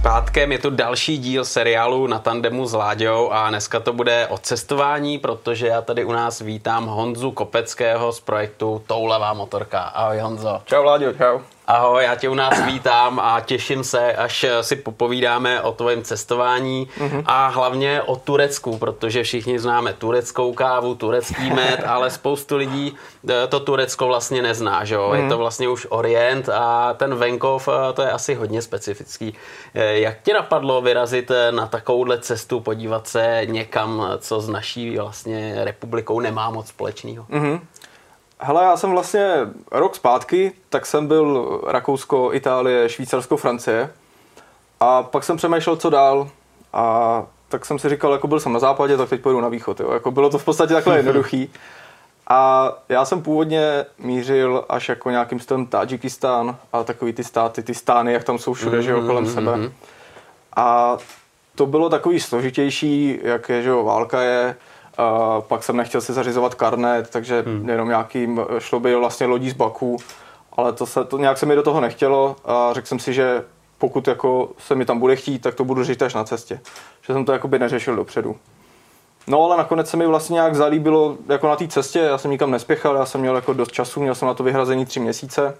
Zpátkem je tu další díl seriálu na tandemu s Láďou a dneska to bude o cestování, protože já tady u nás vítám Honzu Kopeckého z projektu Toulavá motorka. Ahoj Honzo. Čau Láďo, čau. Ahoj, já tě u nás vítám a těším se, až si popovídáme o tvém cestování mm-hmm. a hlavně o Turecku, protože všichni známe tureckou kávu, turecký med, ale spoustu lidí eh, to Turecko vlastně nezná, že jo? Mm-hmm. Je mhm. to vlastně už Orient a ten venkov, eh, to je asi hodně specifický. Eh, jak tě napadlo vyrazit na takovouhle cestu, podívat se někam, co s naší vlastně republikou nemá moc společného? Mm-hmm. Hele, já jsem vlastně rok zpátky, tak jsem byl Rakousko, Itálie, Švýcarsko, Francie a pak jsem přemýšlel, co dál a tak jsem si říkal, jako byl jsem na západě, tak teď pojedu na východ. Jo. Jako bylo to v podstatě takhle jednoduchý. A já jsem původně mířil až jako nějakým stylem Tadžikistán a takový ty státy, ty stány, jak tam jsou všude, mm-hmm, že jo, kolem mm-hmm. sebe. A to bylo takový složitější, jak je, že jo, válka je, a pak jsem nechtěl si zařizovat karnet, takže hmm. jenom nějaký, šlo by vlastně lodí z Baku, ale to se, to nějak se mi do toho nechtělo a řekl jsem si, že pokud jako se mi tam bude chtít, tak to budu řešit až na cestě. Že jsem to jakoby neřešil dopředu. No ale nakonec se mi vlastně nějak zalíbilo jako na té cestě, já jsem nikam nespěchal, já jsem měl jako dost času, měl jsem na to vyhrazení tři měsíce.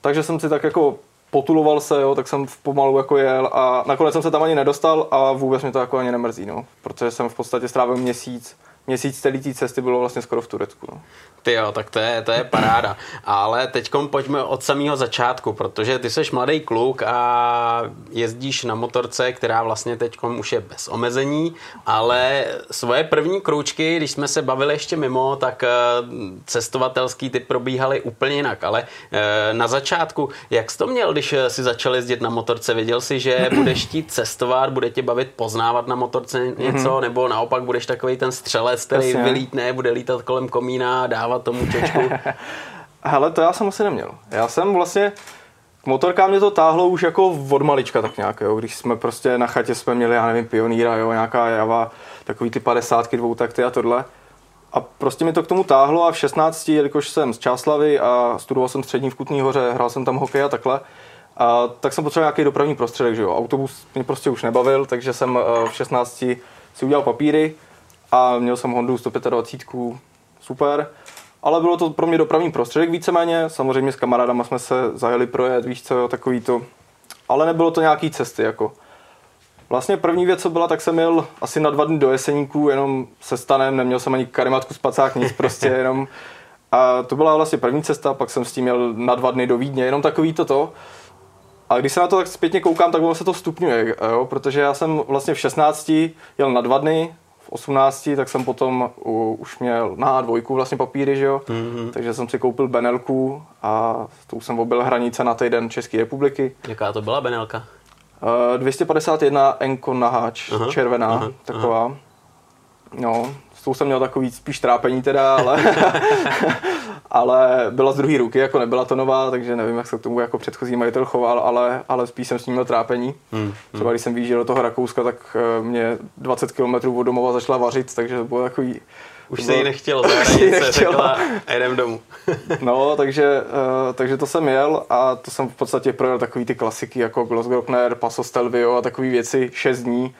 Takže jsem si tak jako potuloval se, jo, tak jsem pomalu jako jel a nakonec jsem se tam ani nedostal a vůbec mě to jako ani nemrzí, no, protože jsem v podstatě strávil měsíc měsíc celé té cesty bylo vlastně skoro v Turecku. No. Ty jo, tak to je, to je paráda. Ale teď pojďme od samého začátku, protože ty jsi mladý kluk a jezdíš na motorce, která vlastně teď už je bez omezení, ale svoje první kroučky, když jsme se bavili ještě mimo, tak eh, cestovatelský ty probíhaly úplně jinak. Ale eh, na začátku, jak jsi to měl, když eh, si začal jezdit na motorce? Věděl jsi, že budeš chtít cestovat, bude tě bavit poznávat na motorce něco, mm-hmm. nebo naopak budeš takový ten střelec, který Jasně. vylítne, bude lítat kolem komína a dávat tomu čočku? Hele, to já jsem asi neměl. Já jsem vlastně, k motorkám mě to táhlo už jako od malička tak nějak, jo. Když jsme prostě na chatě jsme měli, já nevím, pioníra, jo, nějaká java, takový ty padesátky, dvoutakty a tohle. A prostě mi to k tomu táhlo a v 16, jelikož jsem z Čáslavy a studoval jsem střední v Kutní hoře, hrál jsem tam hokej a takhle, a tak jsem potřeboval nějaký dopravní prostředek, že jo. Autobus mě prostě už nebavil, takže jsem eh, v 16 si udělal papíry, a měl jsem Hondu 125, super. Ale bylo to pro mě dopravní prostředek víceméně, samozřejmě s kamarádama jsme se zajeli projet, víš co, takový to. Ale nebylo to nějaký cesty, jako. Vlastně první věc, co byla, tak jsem měl asi na dva dny do Jeseníků, jenom se stanem, neměl jsem ani karimatku, spacák, nic, prostě jenom. A to byla vlastně první cesta, pak jsem s tím měl na dva dny do Vídně, jenom takový toto. A když se na to tak zpětně koukám, tak ono se to stupňuje, jo? protože já jsem vlastně v 16 jel na dva dny, 18, tak jsem potom u, už měl na dvojku vlastně papíry, že jo? Mm-hmm. takže jsem si koupil Benelku a tu jsem obil hranice na týden České republiky. Jaká to byla Benelka? Uh, 251 Enko naháč, aha, červená, aha, taková. Aha. No, s tou jsem měl takový spíš trápení teda, ale, ale byla z druhé ruky, jako nebyla to nová, takže nevím, jak se k tomu jako předchozí majitel choval, ale, ale spíš jsem s ním měl trápení. Hmm, hmm. Třeba když jsem vyjížděl do toho Rakouska, tak eh, mě 20 km od domova začala vařit, takže to bylo takový... Už se jí nechtělo, za řekla a jdem domů. no, takže, uh, takže to jsem jel a to jsem v podstatě projel takový ty klasiky jako Glossglockner, Paso Stelvio a takové věci 6 dní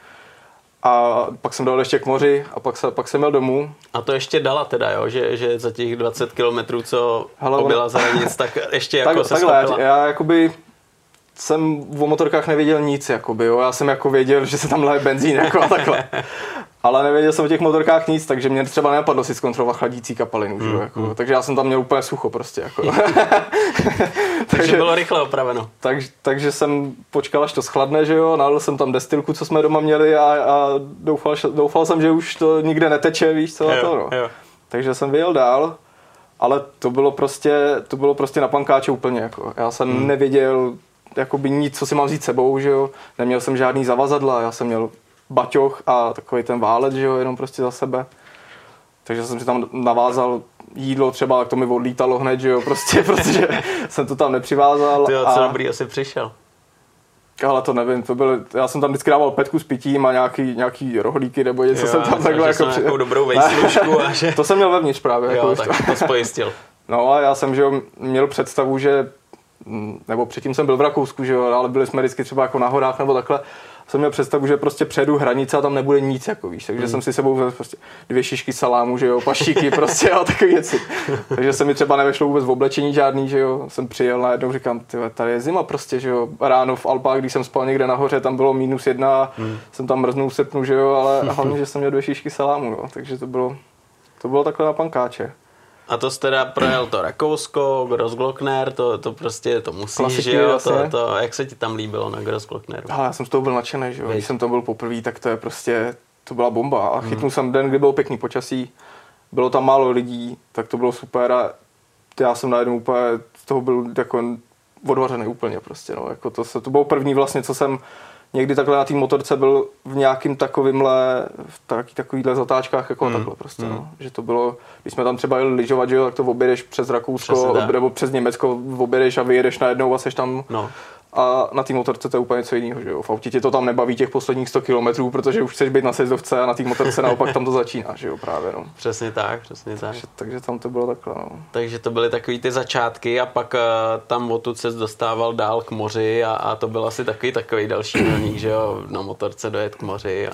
a pak jsem dal ještě k moři a pak, se, pak jsem měl domů. A to ještě dala teda, jo? Že, že za těch 20 kilometrů, co Hele, objela za hranic, tak ještě jako tak, se takhle, schopila. já jakoby jsem o motorkách nevěděl nic, jakoby, jo? já jsem jako věděl, že se tam leje benzín jako a takhle. Ale nevěděl jsem o těch motorkách nic, takže mě třeba nenapadlo si zkontrolovat chladící kapalinu. Mm, že? Jako, mm. Takže já jsem tam měl úplně sucho prostě. Jako. takže bylo rychle opraveno. Tak, takže jsem počkal, až to schladne, že jo, nalil jsem tam destilku, co jsme doma měli a, a doufal, doufal jsem, že už to nikde neteče, víš co, jo, to, no. jo. Takže jsem vyjel dál, ale to bylo prostě, to bylo prostě na pankáče úplně, jako. Já jsem mm. nevěděl, jakoby nic, co si mám vzít sebou, že jo. Neměl jsem žádný zavazadla, já jsem měl baťoch a takový ten válec, že jo, jenom prostě za sebe. Takže jsem si tam navázal jídlo třeba, to mi odlítalo hned, že jo, prostě, protože jsem to tam nepřivázal. Ty a... co dobrý asi přišel. Ale to nevím, to byl, já jsem tam vždycky dával petku s pitím a nějaký, nějaký rohlíky nebo něco jo, jsem tam takhle jako... Při... dobrou vejslušku a že... to jsem měl vevnitř právě. Jo, jako tak to spojistil. No a já jsem že měl představu, že nebo předtím jsem byl v Rakousku, že jo, ale byli jsme vždycky třeba jako na horách nebo takhle, jsem měl představu, že prostě přejdu hranice a tam nebude nic, jako víš, takže hmm. jsem si sebou vzal prostě dvě šišky salámu, že jo, paštíky prostě a takové věci. takže se mi třeba nevešlo vůbec v oblečení žádný, že jo, jsem přijel a jednou říkám, ty tady je zima prostě, že jo, ráno v Alpách, když jsem spal někde nahoře, tam bylo minus jedna, hmm. jsem tam mrznul v srpnu, že jo, ale hlavně, že jsem měl dvě šišky salámu, jo, takže to bylo, to bylo takhle na pankáče. A to jste teda projel to Rakousko, Grossglockner, to, to prostě to musíš, Klasiky, že jo? To, to, jak se ti tam líbilo na Grossglockneru? Ale já jsem z toho byl nadšený, že jo? Když jsem tam byl poprvé, tak to je prostě, to byla bomba. A chytnul hmm. jsem den, kdy bylo pěkný počasí, bylo tam málo lidí, tak to bylo super a já jsem najednou úplně z toho byl jako odvařený úplně prostě, no. Jako to, se, to bylo první vlastně, co jsem někdy takhle na té motorce byl v nějakým takovýmhle, v taky, takovýhle zatáčkách jako mm. takhle prostě, mm. no. Že to bylo, když jsme tam třeba jeli lyžovat, že jo, tak to objedeš přes Rakousko, nebo přes Německo objedeš a vyjedeš najednou a seš tam no a na té motorce to je úplně něco jiného. Že jo? V autě tě to tam nebaví těch posledních 100 km, protože už chceš být na sezdovce a na té motorce naopak tam to začíná, že jo, právě. No. Přesně tak, přesně tak. Takže, takže tam to bylo takhle. No. Takže to byly takový ty začátky a pak uh, tam odtud se dostával dál k moři a, a to byl asi takový takový další milník, že jo, na motorce dojet k moři. A...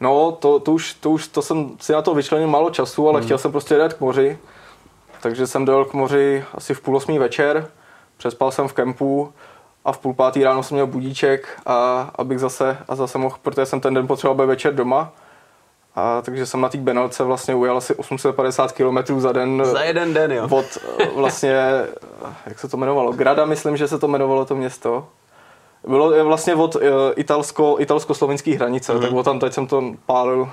No, to, to, už, to už to jsem si na to vyčlenil málo času, ale hmm. chtěl jsem prostě jet k moři. Takže jsem dojel k moři asi v půl osmý večer, přespal jsem v kempu, a v půl pátý ráno jsem měl budíček a abych zase, a zase mohl, protože jsem ten den potřeboval být večer doma, a takže jsem na té Benelce vlastně ujel asi 850 km za den. Za jeden den, jo. Od vlastně, jak se to jmenovalo, Grada, myslím, že se to jmenovalo to město. Bylo vlastně od italsko, italsko-slovenských hranice, mm. tak od tam teď jsem to pálil,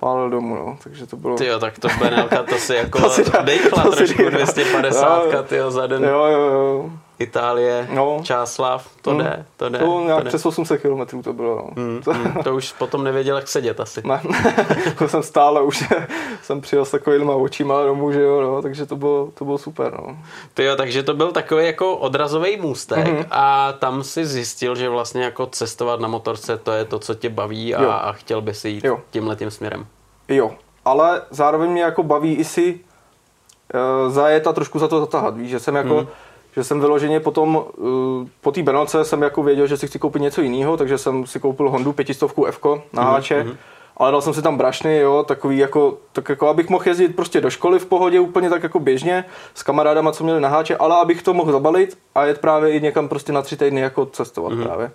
pálil domů, no. takže to bylo... Tyjo, tak to Benelka, to si jako to si dá, dejchla to trošku, si 250 tyjo, za den. Jo, jo, jo. Itálie, no. Čáslav, to mm. jde, to jde. To nějak to přes 800 km to bylo. No. Mm, mm, to už potom nevěděl, jak sedět asi. Ne, to jsem stále už, jsem přijel s takovýma očima domů, že jo, no, takže to bylo, to bylo super. No. Ty jo, takže to byl takový jako odrazový můstek mm-hmm. a tam si zjistil, že vlastně jako cestovat na motorce, to je to, co tě baví a, a chtěl by si jít tímhle tím směrem. Jo, ale zároveň mě jako baví i si uh, zajet a trošku za to zatahat, víš, že jsem jako mm že jsem vyloženě potom, uh, po té Benelce jsem jako věděl, že si chci koupit něco jiného, takže jsem si koupil Hondu pětistovku F na mhm, háče. Mm-hmm. Ale dal jsem si tam brašny, jo, takový jako, tak jako abych mohl jezdit prostě do školy v pohodě úplně tak jako běžně s kamarádama, co měli na háče, ale abych to mohl zabalit a jet právě i někam prostě na tři týdny jako cestovat mm-hmm. právě.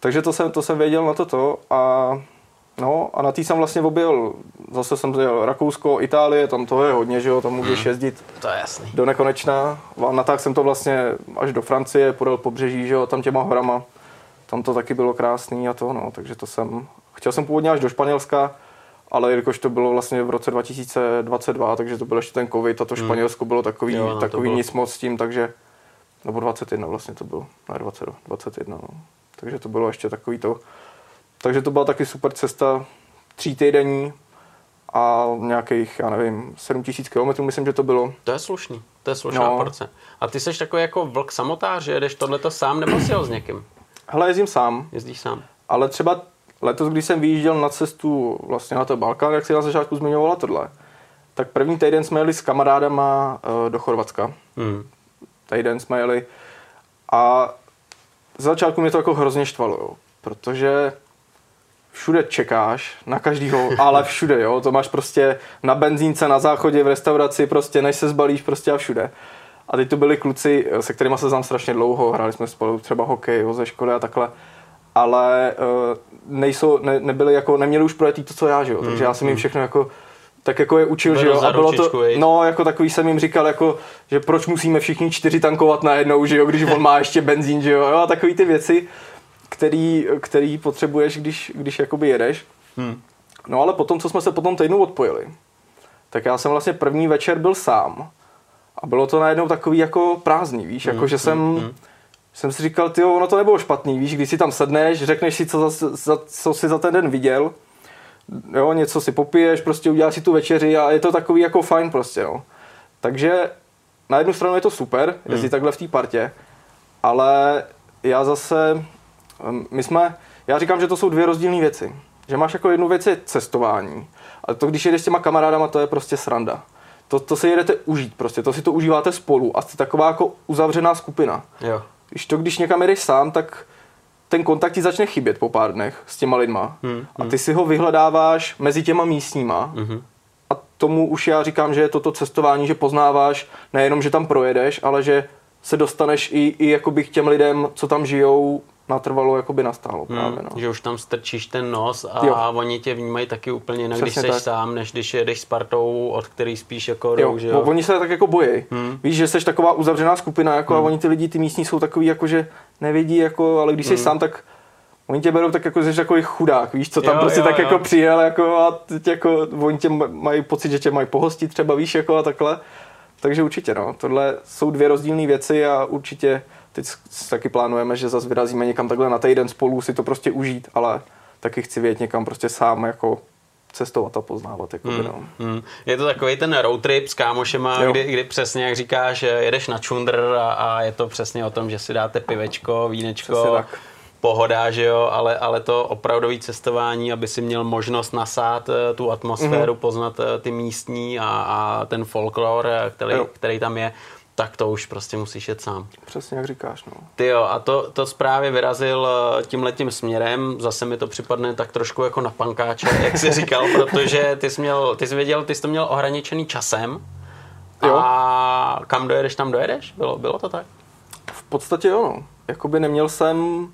Takže to jsem, to jsem věděl na toto a No a na tý jsem vlastně objel, zase jsem jel Rakousko, Itálie, tam to je hodně, že jo, tam můžeš hmm. jezdit to je jasný. do nekonečna. A natáhl jsem to vlastně až do Francie, podél pobřeží, že jo, tam těma horama. Tam to taky bylo krásný a to, no, takže to jsem, chtěl jsem původně až do Španělska, ale jelikož to bylo vlastně v roce 2022, takže to byl ještě ten covid a to hmm. Španělsko bylo takový, jo, no, takový bylo... nic moc s tím, takže, nebo 21 vlastně to bylo, ne 20, 21, no. Takže to bylo ještě takový to, takže to byla taky super cesta, tří týdení a nějakých, já nevím, 7000 km, myslím, že to bylo. To je slušný, to je slušná no. porce. A ty jsi takový jako vlk samotář, že jedeš tohleto sám nebo si ho s někým? Hele, jezdím sám. Jezdíš sám. Ale třeba letos, když jsem vyjížděl na cestu vlastně na to Balkán, jak si na začátku zmiňovala tohle, tak první týden jsme jeli s kamarádama uh, do Chorvatska. Hmm. Týden jsme jeli a z začátku mě to jako hrozně štvalo, jo, protože všude čekáš, na každýho, ale všude, jo, to máš prostě na benzínce, na záchodě, v restauraci, prostě než se zbalíš prostě a všude. A teď tu byli kluci, se kterými se znám strašně dlouho, hráli jsme spolu třeba hokej jo, ze školy a takhle, ale uh, nejsou, ne, nebyli jako, neměli už projetý to, co já, že jo, takže já jsem jim mm. všechno jako tak jako je učil, že jo, a bylo to, no, jako takový jsem jim říkal, jako, že proč musíme všichni čtyři tankovat najednou, že jo, když on má ještě benzín, že jo, jo a takový ty věci, který, který potřebuješ, když, když jakoby jedeš. Hmm. No ale potom, co jsme se potom týdnu odpojili, tak já jsem vlastně první večer byl sám a bylo to najednou takový jako prázdný, víš, hmm. jako že jsem, hmm. jsem si říkal, ty ono to nebylo špatný, víš, když si tam sedneš, řekneš si, co, za, za, co jsi za ten den viděl, jo, něco si popiješ, prostě uděláš si tu večeři a je to takový jako fajn prostě, no. Takže na jednu stranu je to super, jezdit hmm. takhle v té partě, ale já zase my jsme, já říkám, že to jsou dvě rozdílné věci. Že máš jako jednu věc je cestování, ale to, když jedeš s těma kamarádama, to je prostě sranda. To, to si jedete užít prostě, to si to užíváte spolu a jste taková jako uzavřená skupina. Jo. Když to, když někam jedeš sám, tak ten kontakt ti začne chybět po pár dnech s těma lidma. Hmm, A ty si ho vyhledáváš mezi těma místníma. Mhm. A tomu už já říkám, že je toto cestování, že poznáváš nejenom, že tam projedeš, ale že se dostaneš i, i jakoby k těm lidem, co tam žijou, natrvalo jakoby nastálo právě. Hmm, No. že už tam strčíš ten nos a Jo. oni tě vnímají taky úplně jinak, když Přesně jsi tak. sám, než když jedeš s partou, od který spíš jako Jo, jdou, že jo. jo? Oni se tak jako bojí. Hmm. Víš, že jsi taková uzavřená skupina jako Hmm. a oni ty lidi, ty místní jsou takový jako, že nevidí, jako, ale když jsi Hmm. sám, tak oni tě berou tak jako, že jsi takový chudák, víš, co tam Jo, prostě jo, tak jo. jako přijel jako a teď jako oni tě mají pocit, že tě mají pohostit třeba, víš, jako a takhle. Takže určitě, no, tohle jsou dvě rozdílné věci a určitě teď taky plánujeme, že zase vyrazíme někam takhle na týden spolu si to prostě užít, ale taky chci vědět někam prostě sám jako cestovat a poznávat, jako Hmm, no. hmm. Je to takový ten road trip s kámošema, Jo. kdy, kdy přesně, jak říkáš, jedeš na čundr a, a je to přesně o tom, že si dáte pivečko, vínečko, pohoda, že jo, ale, ale to opravdový cestování, aby si měl možnost nasát eh, tu atmosféru, mm-hmm. poznat eh, ty místní a, a ten folklor, eh, který, Jo. který tam je, tak to už prostě musíš jet sám. Přesně jak říkáš, no. Ty jo, a to, to právě vyrazil eh, tímhletím směrem, zase mi to připadne tak trošku jako na pankáče, jak jsi říkal, protože ty jsi, měl, ty jsi věděl, ty jsi to měl ohraničený časem Jo. a kam dojedeš, tam dojedeš? Bylo, bylo to tak? V podstatě jo, no. Jakoby neměl jsem...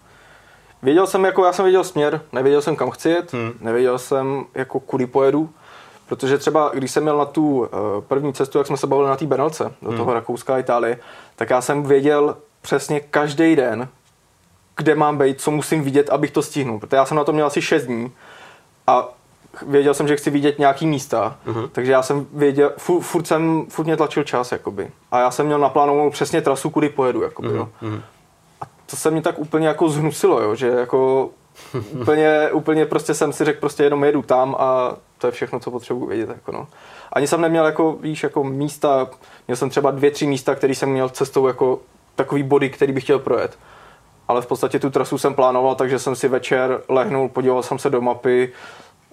Věděl jsem, jako já jsem věděl směr, nevěděl jsem, kam chci jet, Hmm. nevěděl jsem, jako kudy pojedu, protože třeba, když jsem měl na tu uh, první cestu, jak jsme se bavili na té Benelce, do toho Rakouska a Itálie, tak já jsem věděl přesně každý den, kde mám být, co musím vidět, abych to stihnul. Protože já jsem na to měl asi 6 dní a věděl jsem, že chci vidět nějaký místa, Mhm. takže já jsem věděl, furt, furt, jsem, furt mě tlačil čas, jakoby. A já jsem měl naplánovanou přesně trasu, kudy pojedu, jakoby, jo. Mhm. To se mi tak úplně jako zhnusilo, jo, že jako úplně, úplně prostě jsem si řekl, prostě jenom jedu tam a to je všechno, co potřebuji vědět, jako no. Ani jsem neměl jako, víš, jako místa, měl jsem třeba dvě, tři místa, které jsem měl cestou jako takový body, který bych chtěl projet. Ale v podstatě tu trasu jsem plánoval, takže jsem si večer lehnul, podíval jsem se do mapy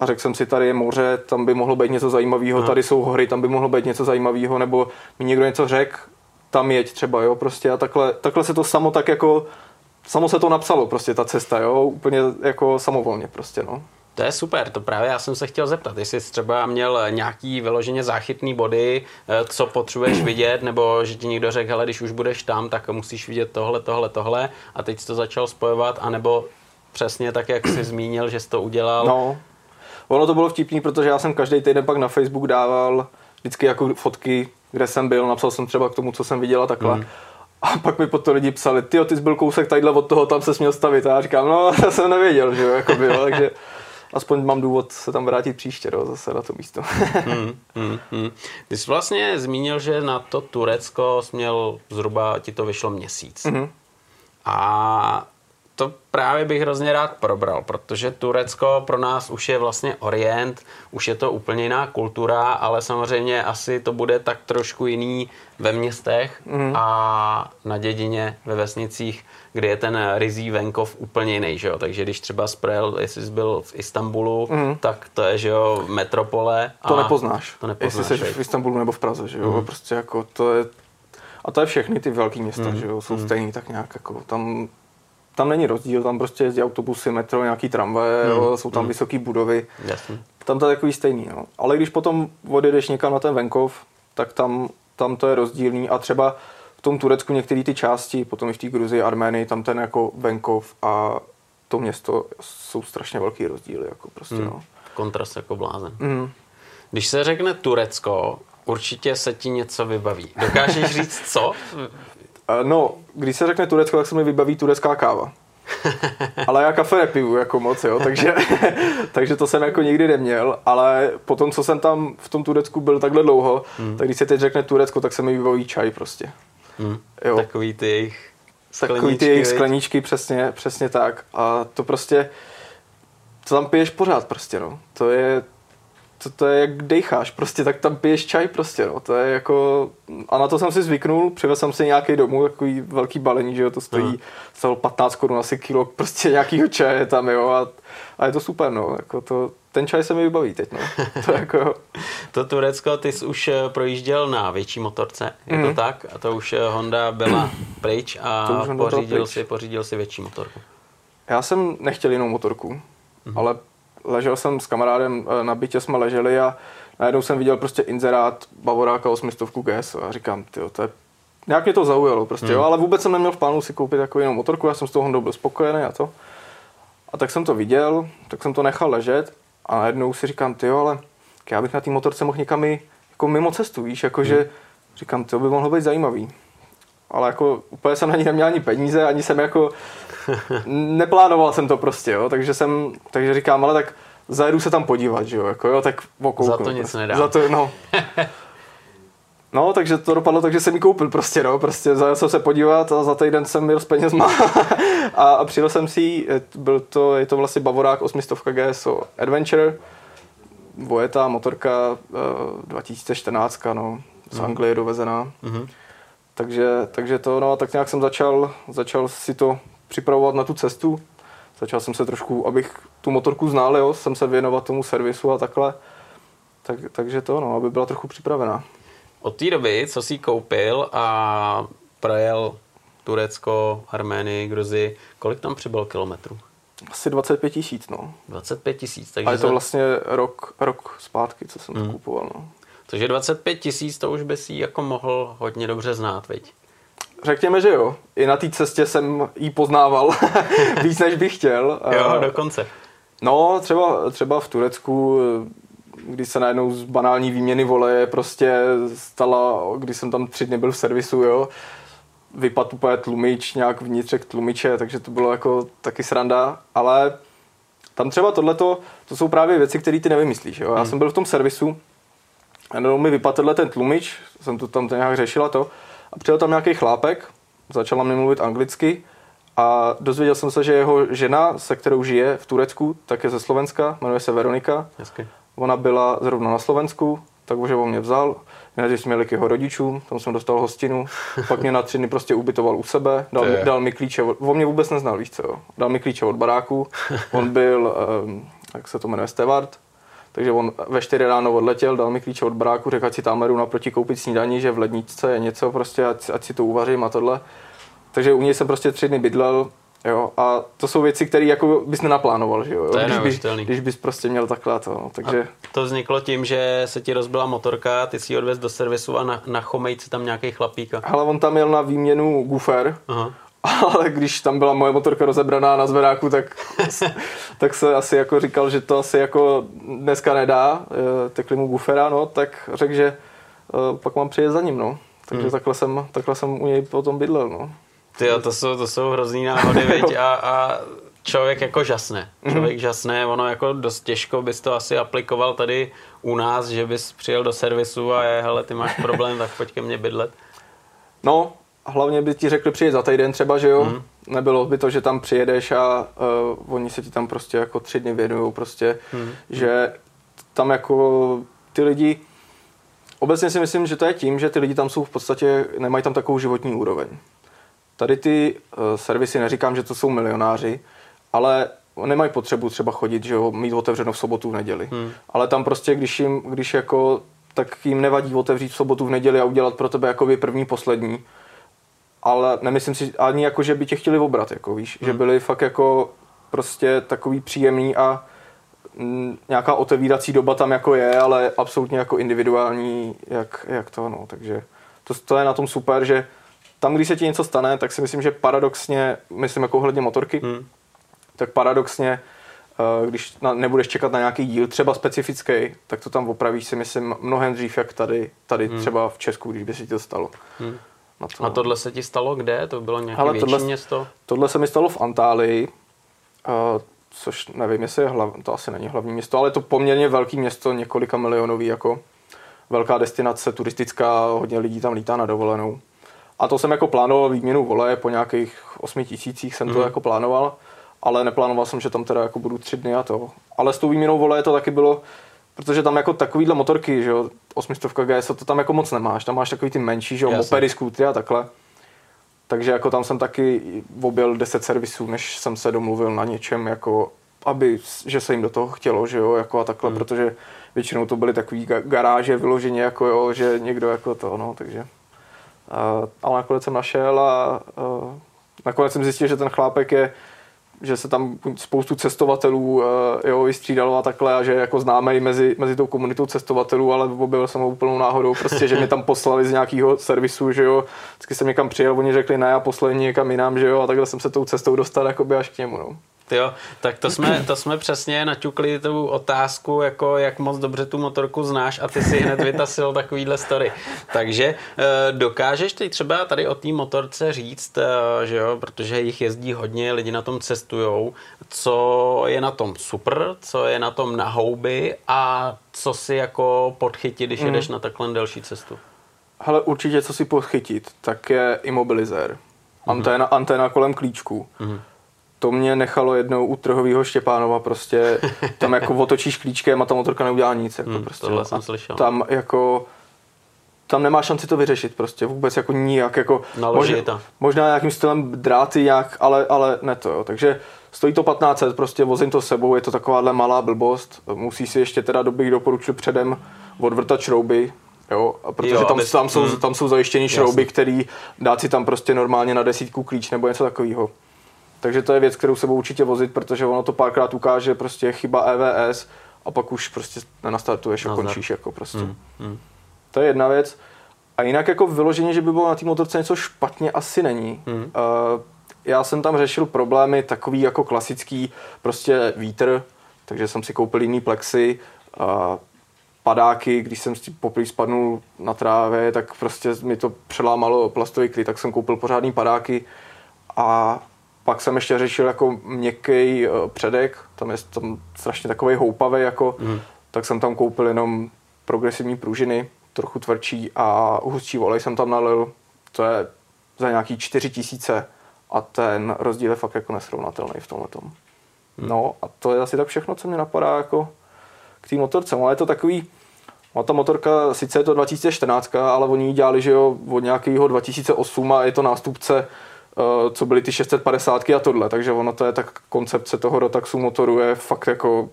a řekl jsem si, tady je moře, tam by mohlo být něco zajímavého, tady jsou hory, tam by mohlo být něco zajímavého, nebo mi někdo něco řekl, tam jeď třeba, jo, prostě a takhle, takhle se to samo tak jako, samo se to napsalo, prostě ta cesta, jo, úplně jako samovolně prostě, no. To je super, to právě já jsem se chtěl zeptat, jestli jsi třeba měl nějaký vyloženě záchytný body, eh, co potřebuješ vidět, nebo že ti někdo řekl, hele, když už budeš tam, tak musíš vidět tohle, tohle, tohle a teď jsi to začal spojovat, anebo přesně tak, jak jsi zmínil, že jsi to udělal. No, ono to bylo vtipný, protože já jsem každý týden pak na Facebook dával vždycky jako fotky, kde jsem byl, napsal jsem třeba k tomu, co jsem viděl a takhle. Mm. A pak mi pod to lidi psali, ty ty jsi byl kousek tadyhle od toho, tam se směl stavit. A já říkám, no, já jsem nevěděl, že jo, jako bylo, takže aspoň mám důvod se tam vrátit příště, no, zase na to místo. Hmm, hmm, hmm. Ty jsi vlastně zmínil, že na to Turecko jsi měl zhruba, ti to vyšlo měsíc. Mhm. A to právě bych hrozně rád probral, protože Turecko pro nás už je vlastně orient, už je to úplně jiná kultura, ale samozřejmě asi to bude tak trošku jiný ve městech Mhm. a na dědině, ve vesnicích, kde je ten rizí venkov úplně jiný, že jo? Takže když třeba sprel, jestli jsi byl v Istanbulu, Mhm. tak to je, že jo, metropole. To a nepoznáš. To nepoznáš, Jestli jsi veď. v Istanbulu nebo v Praze, že jo, Mhm. prostě jako to je, a to je všechny ty velké města, Mhm. že jo, jsou stejný tak nějak jako, tam, tam není rozdíl, tam prostě jezdí autobusy, metro, nějaký tramvaje, Mhm. jo, jsou tam vysoké budovy, Jasně. tam to je takový stejný, no. Ale když potom odjedeš někam na ten venkov, tak tam, tam to je rozdílný a třeba v tom Turecku některé ty části, potom i v té Gruzii, Arménii, tam ten jako venkov a to město jsou strašně velký rozdíly, jako prostě, Hmm. no. Kontrast jako blázen. Mm. Když se řekne Turecko, určitě se ti něco vybaví. Dokážeš říct co? Eh, No, když se řekne Turecko, tak se mi vybaví turecká káva. Ale já kafe nepiju jako moc, jo, takže, takže to jsem jako nikdy neměl, ale potom, co jsem tam v tom Turecku byl takhle dlouho, hmm. tak když se teď řekne Turecko, tak se mi vybaví čaj prostě. Hm. Jo. Takový ty jejich Takový ty jejich skleničky, přesně, přesně tak. A to prostě, to tam piješ pořád prostě, no. To je, to, to je jak dejcháš, prostě tak tam piješ čaj prostě, no, to je jako, a na to jsem si zvyknul, přivezl jsem si nějaký domů, takový velký balení, že jo, to stojí, stalo 15 korun asi kilo, prostě nějakýho čaje tam, jo, a, a je to super, no, jako to, ten čaj se mi vybaví teď, no. To, jako... to Turecko, ty jsi už eh, projížděl na větší motorce, je mm. to mhm. tak? A to už eh, Honda byla pryč a pořídil, pryč. Si, pořídil si větší motorku. Já jsem nechtěl jinou motorku, mm. ale ležel jsem s kamarádem eh, na bytě, jsme leželi a najednou jsem viděl prostě inzerát Bavoráka 800 GS a říkám, ty to je nějak mě to zaujalo prostě, mm. jo, ale vůbec jsem neměl v plánu si koupit jako jinou motorku, já jsem s tou Hondou byl spokojený a to. A tak jsem to viděl, tak jsem to nechal ležet a najednou si říkám, ty ale já bych na té motorce mohl někam i, jako mimo cestu, víš, jakože hmm. říkám, to by mohlo být zajímavý. Ale jako úplně jsem na ní neměl ani peníze, ani jsem jako neplánoval jsem to prostě, jo, takže jsem, takže říkám, ale tak zajedu se tam podívat, že jo, jako jo, tak okouknu. Za to nic nedá. Za to, no. No, takže to dopadlo tak, že jsem ji koupil prostě, no, prostě zajel jsem se podívat a za týden jsem měl s penězma a, a přijel jsem si byl to, je to vlastně Bavorák 800 GSO Adventure, vojetá motorka uh, 2014, no, z mm. Anglie dovezená. Mm-hmm. Takže, takže to, no a tak nějak jsem začal, začal si to připravovat na tu cestu. Začal jsem se trošku, abych tu motorku znal, jo, jsem se věnovat tomu servisu a takhle. Tak, takže to, no, aby byla trochu připravená. Od té doby, co jsi koupil a projel Turecko, Arménii, Gruzi, kolik tam přibylo kilometrů? Asi 25 tisíc, no. 25 tisíc, takže... A je to vlastně rok, rok zpátky, co jsem hmm. to kupoval, no. Takže 25 tisíc to už by si jako mohl hodně dobře znát, viď? Řekněme, že jo. I na té cestě jsem ji poznával víc, než bych chtěl. Jo, dokonce. No, třeba, třeba v Turecku kdy se najednou z banální výměny voleje prostě stala, když jsem tam tři dny byl v servisu, jo, vypadl úplně tlumič, nějak vnitřek tlumiče, takže to bylo jako taky sranda, ale tam třeba tohleto, to jsou právě věci, které ty nevymyslíš, jo. Já hmm. jsem byl v tom servisu, a mi vypadl ten tlumič, jsem to tam nějak řešila to, a přijel tam nějaký chlápek, začala mi mluvit anglicky a dozvěděl jsem se, že jeho žena, se kterou žije v Turecku, tak je ze Slovenska, jmenuje se Veronika. Hezky. Ona byla zrovna na Slovensku, takže on mě vzal. Nejdřív jsme jeli k jeho rodičům, tam jsem dostal hostinu, pak mě na tři dny prostě ubytoval u sebe, dal, mi, dal mi klíče, on mě vůbec neznal, víš co, dal mi klíče od baráku, on byl, um, jak se to jmenuje, Steward, takže on ve 4 ráno odletěl, dal mi klíče od baráku, řekl, ať si tam jdu naproti koupit snídaní, že v ledničce je něco prostě, ať, ať si to uvařím a tohle. Takže u něj jsem prostě tři dny bydlel, Jo, a to jsou věci, které jako bys nenaplánoval, že jo? To je když, bys, když bys prostě měl takhle to, no, takže... A to vzniklo tím, že se ti rozbila motorka, ty si ji odvez do servisu a na, na chomejci tam nějaký chlapíka. Ale on tam měl na výměnu gufer, Aha. ale když tam byla moje motorka rozebraná na zvedáku, tak, tak se asi jako říkal, že to asi jako dneska nedá, eh, tekli mu gufera, no, tak řekl, že eh, pak mám přijet za ním, no. Takže hmm. takhle, jsem, takhle jsem u něj potom bydlel, no. Ty to jsou, to jsou hrozný náhody, viď? A, a člověk jako žasne. Mhm. Člověk žasne, ono jako dost těžko bys to asi aplikoval tady u nás, že bys přijel do servisu a je, hele, ty máš problém, tak pojď ke mně bydlet. No, hlavně by ti řekli přijet za týden třeba, že jo? Mm. Nebylo by to, že tam přijedeš a uh, oni se ti tam prostě jako tři dny věnují prostě, mm. že tam jako ty lidi, obecně si myslím, že to je tím, že ty lidi tam jsou v podstatě, nemají tam takovou životní úroveň. Tady ty uh, servisy, neříkám, že to jsou milionáři, ale nemají potřebu třeba chodit, že jo, mít otevřeno v sobotu, v neděli. Hmm. Ale tam prostě, když jim, když jako, tak jim nevadí otevřít v sobotu, v neděli a udělat pro tebe jako by první, poslední. Ale nemyslím si ani jako, že by tě chtěli obrat, jako víš, hmm. že byli fakt jako prostě takový příjemný a m, nějaká otevírací doba tam jako je, ale absolutně jako individuální, jak, jak to, no, takže to, to je na tom super, že tam, když se ti něco stane, tak si myslím, že paradoxně, myslím jako ohledně motorky, hmm. tak paradoxně, eh, když nebudeš čekat na nějaký díl, třeba specifický, tak to tam opravíš si myslím mnohem dřív, jak tady, tady hmm. třeba v Česku, když by si to stalo. Hmm. Na to. A tohle se ti stalo kde? To bylo nějaké Ale větší tohle, město? Tohle se mi stalo v Antálii, uh, což nevím, jestli je hlav, to asi není hlavní město, ale je to poměrně velké město, několika milionový, jako velká destinace turistická, hodně lidí tam lítá na dovolenou. A to jsem jako plánoval výměnu vole, po nějakých 8 tisících jsem mm. to mhm. jako plánoval, ale neplánoval jsem, že tam teda jako budu tři dny a to. Ale s tou výměnou vole to taky bylo, protože tam jako takovýhle motorky, že jo, 800 GS, to tam jako moc nemáš, tam máš takový ty menší, že jo, Jasně. mopedy, skútry a takhle. Takže jako tam jsem taky objel 10 servisů, než jsem se domluvil na něčem, jako aby, že se jim do toho chtělo, že jo, jako a takhle, hmm. protože většinou to byly takový ga- garáže vyloženě, jako jo, že někdo jako to, no, takže. Ale nakonec jsem našel a uh, nakonec jsem zjistil, že ten chlápek je, že se tam spoustu cestovatelů uh, jo, vystřídalo a takhle a že jako známý mezi, mezi tou komunitou cestovatelů, ale objevil jsem ho úplnou náhodou, prostě, že mě tam poslali z nějakého servisu, že jo, vždycky jsem někam přijel, oni řekli ne a poslali někam jinam, že jo, a takhle jsem se tou cestou dostal jakoby až k němu, no. Jo, tak to jsme, to jsme přesně naťukli tu otázku, jako jak moc dobře tu motorku znáš a ty si hned vytasil takovýhle story. Takže eh, dokážeš ty třeba tady o té motorce říct, eh, že jo, protože jich jezdí hodně, lidi na tom cestujou, co je na tom super, co je na tom na houby a co si jako podchytit, když jedeš na takhle delší cestu. Hele, určitě co si podchytit, tak je imobilizér. Anténa, anténa kolem klíčků. To mě nechalo jednou u trhového Štěpánova prostě, tam jako otočíš klíčkem a ta motorka neudělá nic. Jako Hmm, prostě. tohle jsem slyšel. Tam jako, tam nemá šanci to vyřešit prostě, vůbec jako nijak, jako možná, to. možná nějakým stylem dráty nějak, ale, ale ne to, jo. takže stojí to 1500, prostě vozím to sebou, je to takováhle malá blbost, musí si ještě teda, bych doporučil předem odvrtat šrouby, Jo, a protože Jo, tam, abys- tam, jsou, mm. tam jsou zajištěny šrouby, Jasně. který dát si tam prostě normálně na desítku klíč nebo něco takového. Takže to je věc, kterou se budou určitě vozit, protože ono to párkrát ukáže prostě chyba EVS a pak už prostě nenastartuješ a končíš jako prostě. Hmm, hmm. To je jedna věc. A jinak jako vyloženě, že by bylo na té motorce něco špatně, asi není. Hmm. Uh, já jsem tam řešil problémy takový jako klasický, prostě vítr, takže jsem si koupil jiný plexy, uh, padáky, když jsem si poprvé spadnul na trávě, tak prostě mi to přelámalo plastový klid, tak jsem koupil pořádný padáky a pak jsem ještě řešil jako měkký uh, předek, tam je tam strašně takový houpavý, jako, Mhm. tak jsem tam koupil jenom progresivní pružiny, trochu tvrdší a hustší volej jsem tam nalil, to je za nějaký 4 tisíce a ten rozdíl je fakt jako nesrovnatelný v tomhle tom. No a to je asi tak všechno, co mě napadá jako k té motorce, ale je to takový, No ta motorka, sice je to 2014, ale oni ji dělali, že jo, od nějakého 2008 a je to nástupce, eh, co byly ty 650 a tohle, takže ono to je tak, koncepce toho Rotaxu motoru je fakt jako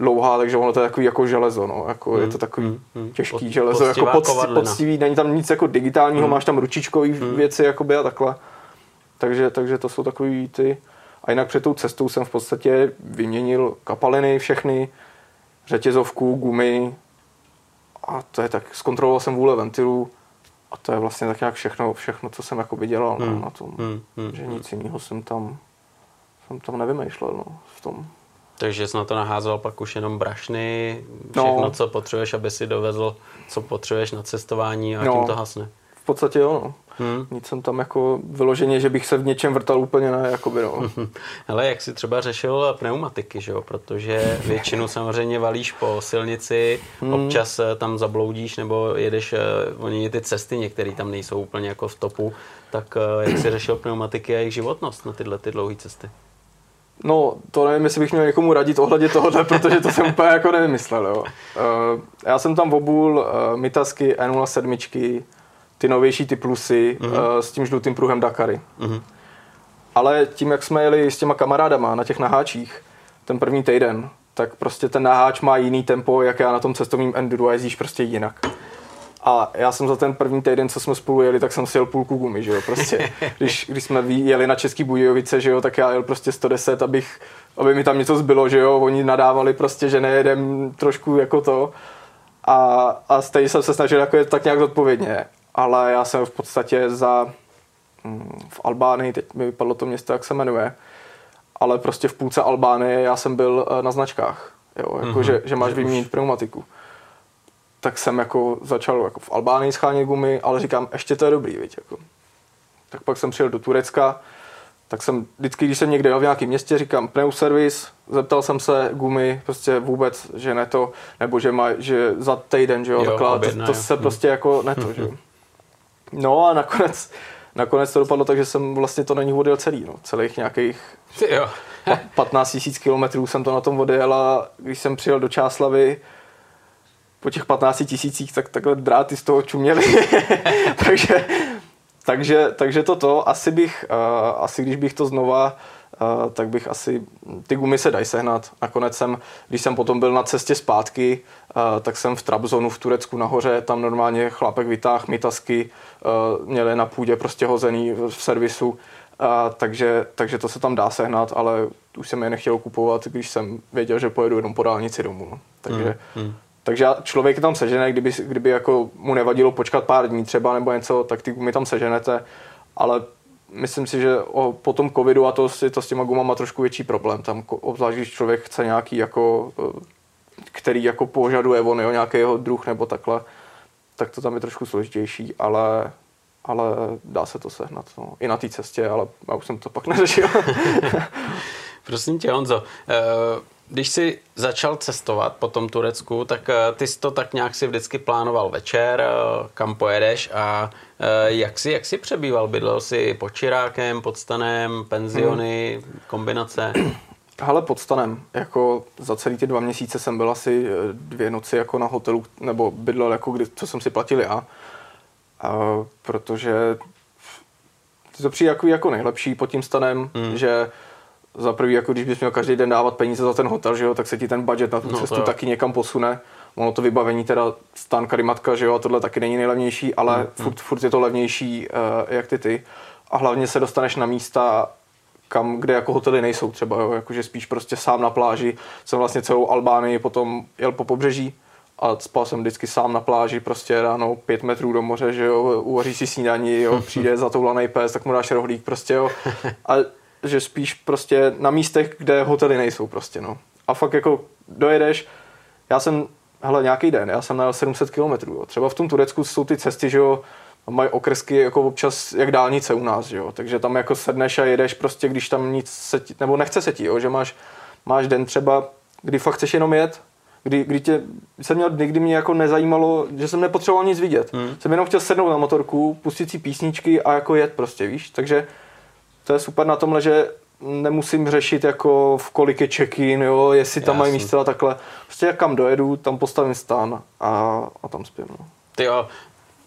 dlouhá, takže ono to je takový jako železo, no, jako je to takový mm, mm. těžký Pod- železo, jako poctivá pocti, kovadlina. poctivý, není tam nic jako digitálního, máš tam ručičkový věci jakoby a takhle, takže, takže to jsou takový ty, a jinak před tou cestou jsem v podstatě vyměnil kapaliny všechny, řetězovku, gumy, a to je tak, zkontroloval jsem vůle ventilů a to je vlastně tak nějak všechno, všechno co jsem jako dělal no, Hmm, na tom. hmm, hmm, že nic jiného jsem tam, jsem tam nevymýšlel no, v tom. Takže jsi na to naházel pak už jenom brašny, všechno, No. co potřebuješ, aby si dovezl, co potřebuješ na cestování a No. tím to hasne. V podstatě jo, no. Hmm. Nic jsem tam jako vyloženě, že bych se v něčem vrtal úplně ne, jakoby no. Hele, jak jsi třeba řešil pneumatiky, že jo? Protože většinu samozřejmě valíš po silnici, Hmm. občas eh, tam zabloudíš nebo jedeš, eh, oni ty cesty některé tam nejsou úplně jako v topu, tak eh, jak jsi řešil pneumatiky a jejich životnost na tyhle ty dlouhé cesty? No, to nevím, jestli bych měl někomu radit ohledně tohohle, protože to jsem úplně jako nevymyslel, jo. Já jsem tam obul Mitasky E07, ty novější, ty plusy, mm-hmm. uh, s tím žlutým pruhem Dakary. Mhm. Ale tím, jak jsme jeli s těma kamarádama na těch naháčích, ten první týden, tak prostě ten naháč má jiný tempo, jak já na tom cestovním enduro a jezdíš prostě jinak. A já jsem za ten první týden, co jsme spolu jeli, tak jsem si jel půlku gumy, že jo, prostě. Když, když jsme jeli na Český Budějovice, že jo, tak já jel prostě 110, abych, aby mi tam něco zbylo, že jo, oni nadávali prostě, že nejedem trošku jako to. A, a stejně jsem se snažil jako jet tak nějak zodpovědně, ale já jsem v podstatě za mm, v Albánii, teď mi vypadlo to město, jak se jmenuje, ale prostě v půlce Albánie já jsem byl eh, na značkách, jo, jako, Mhm. že, že máš vyměnit pneumatiku. Tak jsem jako začal jako v Albánii schánět gumy, ale říkám, ještě to je dobrý, viď, jako. Tak pak jsem přijel do Turecka, tak jsem vždycky, když jsem někde v nějakém městě, říkám pneuservis, zeptal jsem se gumy, prostě vůbec, že ne to, nebo že, má, že za týden, že jo, Jo, takhle, to, to se prostě jako ne to, že jo. No a nakonec, nakonec to dopadlo tak, že jsem vlastně to na nich odjel celý, no, celých nějakých jo. pa- 15 000 kilometrů jsem to na tom odjel a když jsem přijel do Čáslavy, po těch 15 tisících, tak takhle dráty z toho čuměly. takže, takže, takže toto, asi bych, uh, asi když bych to znova Uh, tak bych asi, ty gumy se dají sehnat. Nakonec jsem, když jsem potom byl na cestě zpátky, tak jsem v Trabzonu v Turecku nahoře, tam normálně chlapek vytáhl mitasky, uh, měli na půdě prostě hozený v servisu, takže, takže to se tam dá sehnat, ale už jsem je nechtěl kupovat, když jsem věděl, že pojedu jenom po dálnici domů. No. Takže, mm, mm. takže člověk je tam sežené, kdyby, kdyby jako mu nevadilo počkat pár dní třeba nebo něco, tak ty gumy tam seženete, ale myslím si, že o, po tom covidu a to, to s těma gumama trošku větší problém. Tam obzvlášť, když člověk chce nějaký jako, e, který jako požaduje on, jo, nějaký jeho druh nebo takhle, tak to tam je trošku složitější, ale, ale dá se to sehnat. No. I na té cestě, ale já už jsem to pak neřešil. Prosím tě, Honzo, e, když jsi začal cestovat po tom Turecku, tak e, ty jsi to tak nějak si vždycky plánoval večer, kam pojedeš a Eh, jak jsi, jak jsi přebýval? Bydlel jsi pod Čirákem, pod Stanem, penziony, hmm. kombinace? Ale pod stanem, jako za celý ty dva měsíce jsem byl asi eh, dvě noci jako na hotelu, nebo bydlel jako kdy, co jsem si platil já. A, protože to přijde jako, jako nejlepší pod tím stanem, hmm. že za prvý, jako když bys měl každý den dávat peníze za ten hotel, že jo, tak se ti ten budget na tu no, cestu taky někam posune. Ono to vybavení teda stan karimatka, že jo, a tohle taky není nejlevnější, ale hmm. furt, furt je to levnější, uh, jak ty ty. A hlavně se dostaneš na místa, kam, kde jako hotely nejsou třeba, jo, jakože spíš prostě sám na pláži. Jsem vlastně celou Albánii potom jel po pobřeží a spal jsem vždycky sám na pláži, prostě ráno pět metrů do moře, že jo, uvaří si snídaní, jo, přijde zatoulaný pes, tak mu dáš rohlík, prostě jo. A že spíš prostě na místech, kde hotely nejsou prostě, no. A fakt jako dojedeš, já jsem hele, nějaký den, já jsem najel 700 km. Třeba v tom Turecku jsou ty cesty, že jo, mají okresky jako občas jak dálnice u nás, že jo. Takže tam jako sedneš a jedeš prostě, když tam nic se ti, nebo nechce se ti, jo, že máš, máš den třeba, kdy fakt chceš jenom jet, kdy, kdy tě, jsem měl dny, kdy mě jako nezajímalo, že jsem nepotřeboval nic vidět. Hmm. Jsem jenom chtěl sednout na motorku, pustit si písničky a jako jet prostě, víš. Takže to je super na tomhle, že nemusím řešit jako v kolik je check-in, jo, jestli tam Jasný. mají místo a takhle. Prostě jak kam dojedu, tam postavím stan a, a tam spím. No. Ty jo,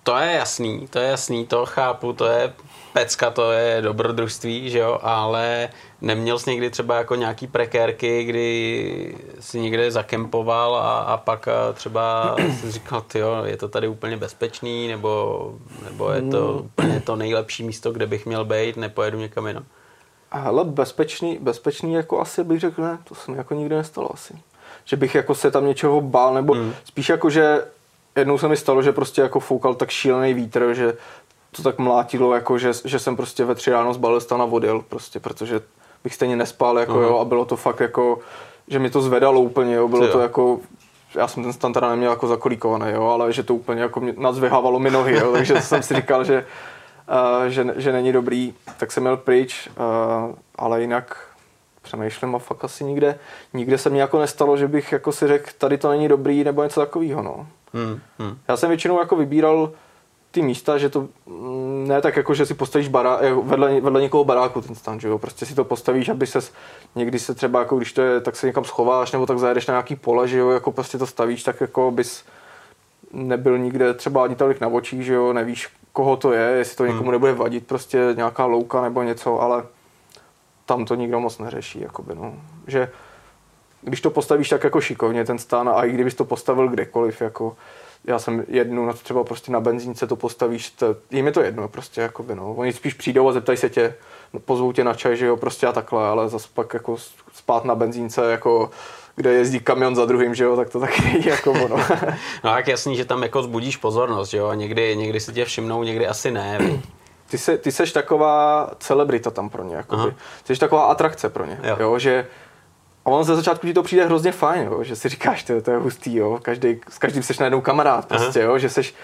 to je jasný, to je jasný, to chápu, to je pecka, to je dobrodružství, že jo, ale neměl jsi někdy třeba jako nějaký prekérky, kdy si někde zakempoval a, a pak třeba jsi říkal, jo, je to tady úplně bezpečný, nebo, nebo je to hmm. úplně to nejlepší místo, kde bych měl být, nepojedu někam jinam. Ale bezpečný, bezpečný jako asi bych řekl, ne, to se mi jako nikdy nestalo asi. Že bych jako se tam něčeho bál, nebo hmm. spíš jako, že jednou se mi stalo, že prostě jako foukal tak šílený vítr, že to tak mlátilo, jako že, že jsem prostě ve tři ráno zbalil stan a vodil, prostě, protože bych stejně nespal, jako uh-huh. jo, a bylo to fakt jako, že mi to zvedalo úplně, jo, bylo to jako, já jsem ten stan teda neměl jako zakolíkovaný, jo, ale že to úplně jako mě, nadzvihávalo mi nohy, jo, takže jsem si říkal, že že, že není dobrý, tak jsem měl pryč, ale jinak přemýšlím a fakt asi nikde, nikde se mi jako nestalo, že bych jako si řekl, tady to není dobrý nebo něco takového. No. Hmm, hmm. Já jsem většinou jako vybíral ty místa, že to mm, ne tak jako, že si postavíš bará, eh, vedle, vedle někoho baráku ten stan, že jo, prostě si to postavíš, aby se někdy se třeba jako když to je, tak se někam schováš nebo tak zajedeš na nějaký pole, že jo, jako prostě to stavíš tak jako bys nebyl nikde třeba ani tolik na očích, že jo, nevíš, koho to je, jestli to někomu hmm. nebude vadit, prostě nějaká louka nebo něco, ale tam to nikdo moc neřeší, jakoby, no. Že když to postavíš tak jako šikovně, ten stán, a i kdybys to postavil kdekoliv, jako já jsem jednu, na třeba prostě na benzínce to postavíš, to, jim je to jedno, prostě, jakoby, no. Oni spíš přijdou a zeptají se tě, pozvou tě na čaj, že jo, prostě a takhle, ale zase pak jako spát na benzínce, jako kde jezdí kamion za druhým, že jo, tak to taky jako ono. no tak jasný, že tam jako zbudíš pozornost, že jo, a někdy, někdy si tě všimnou, někdy asi ne. ty, se, ty seš taková celebrita tam pro ně, jakoby. Ty jsi taková atrakce pro ně, jo, jo že a ono ze začátku ti to přijde hrozně fajn, jo, že si říkáš, to, to je hustý, jo, každý, s každým seš najednou kamarád, prostě, jo, že seš,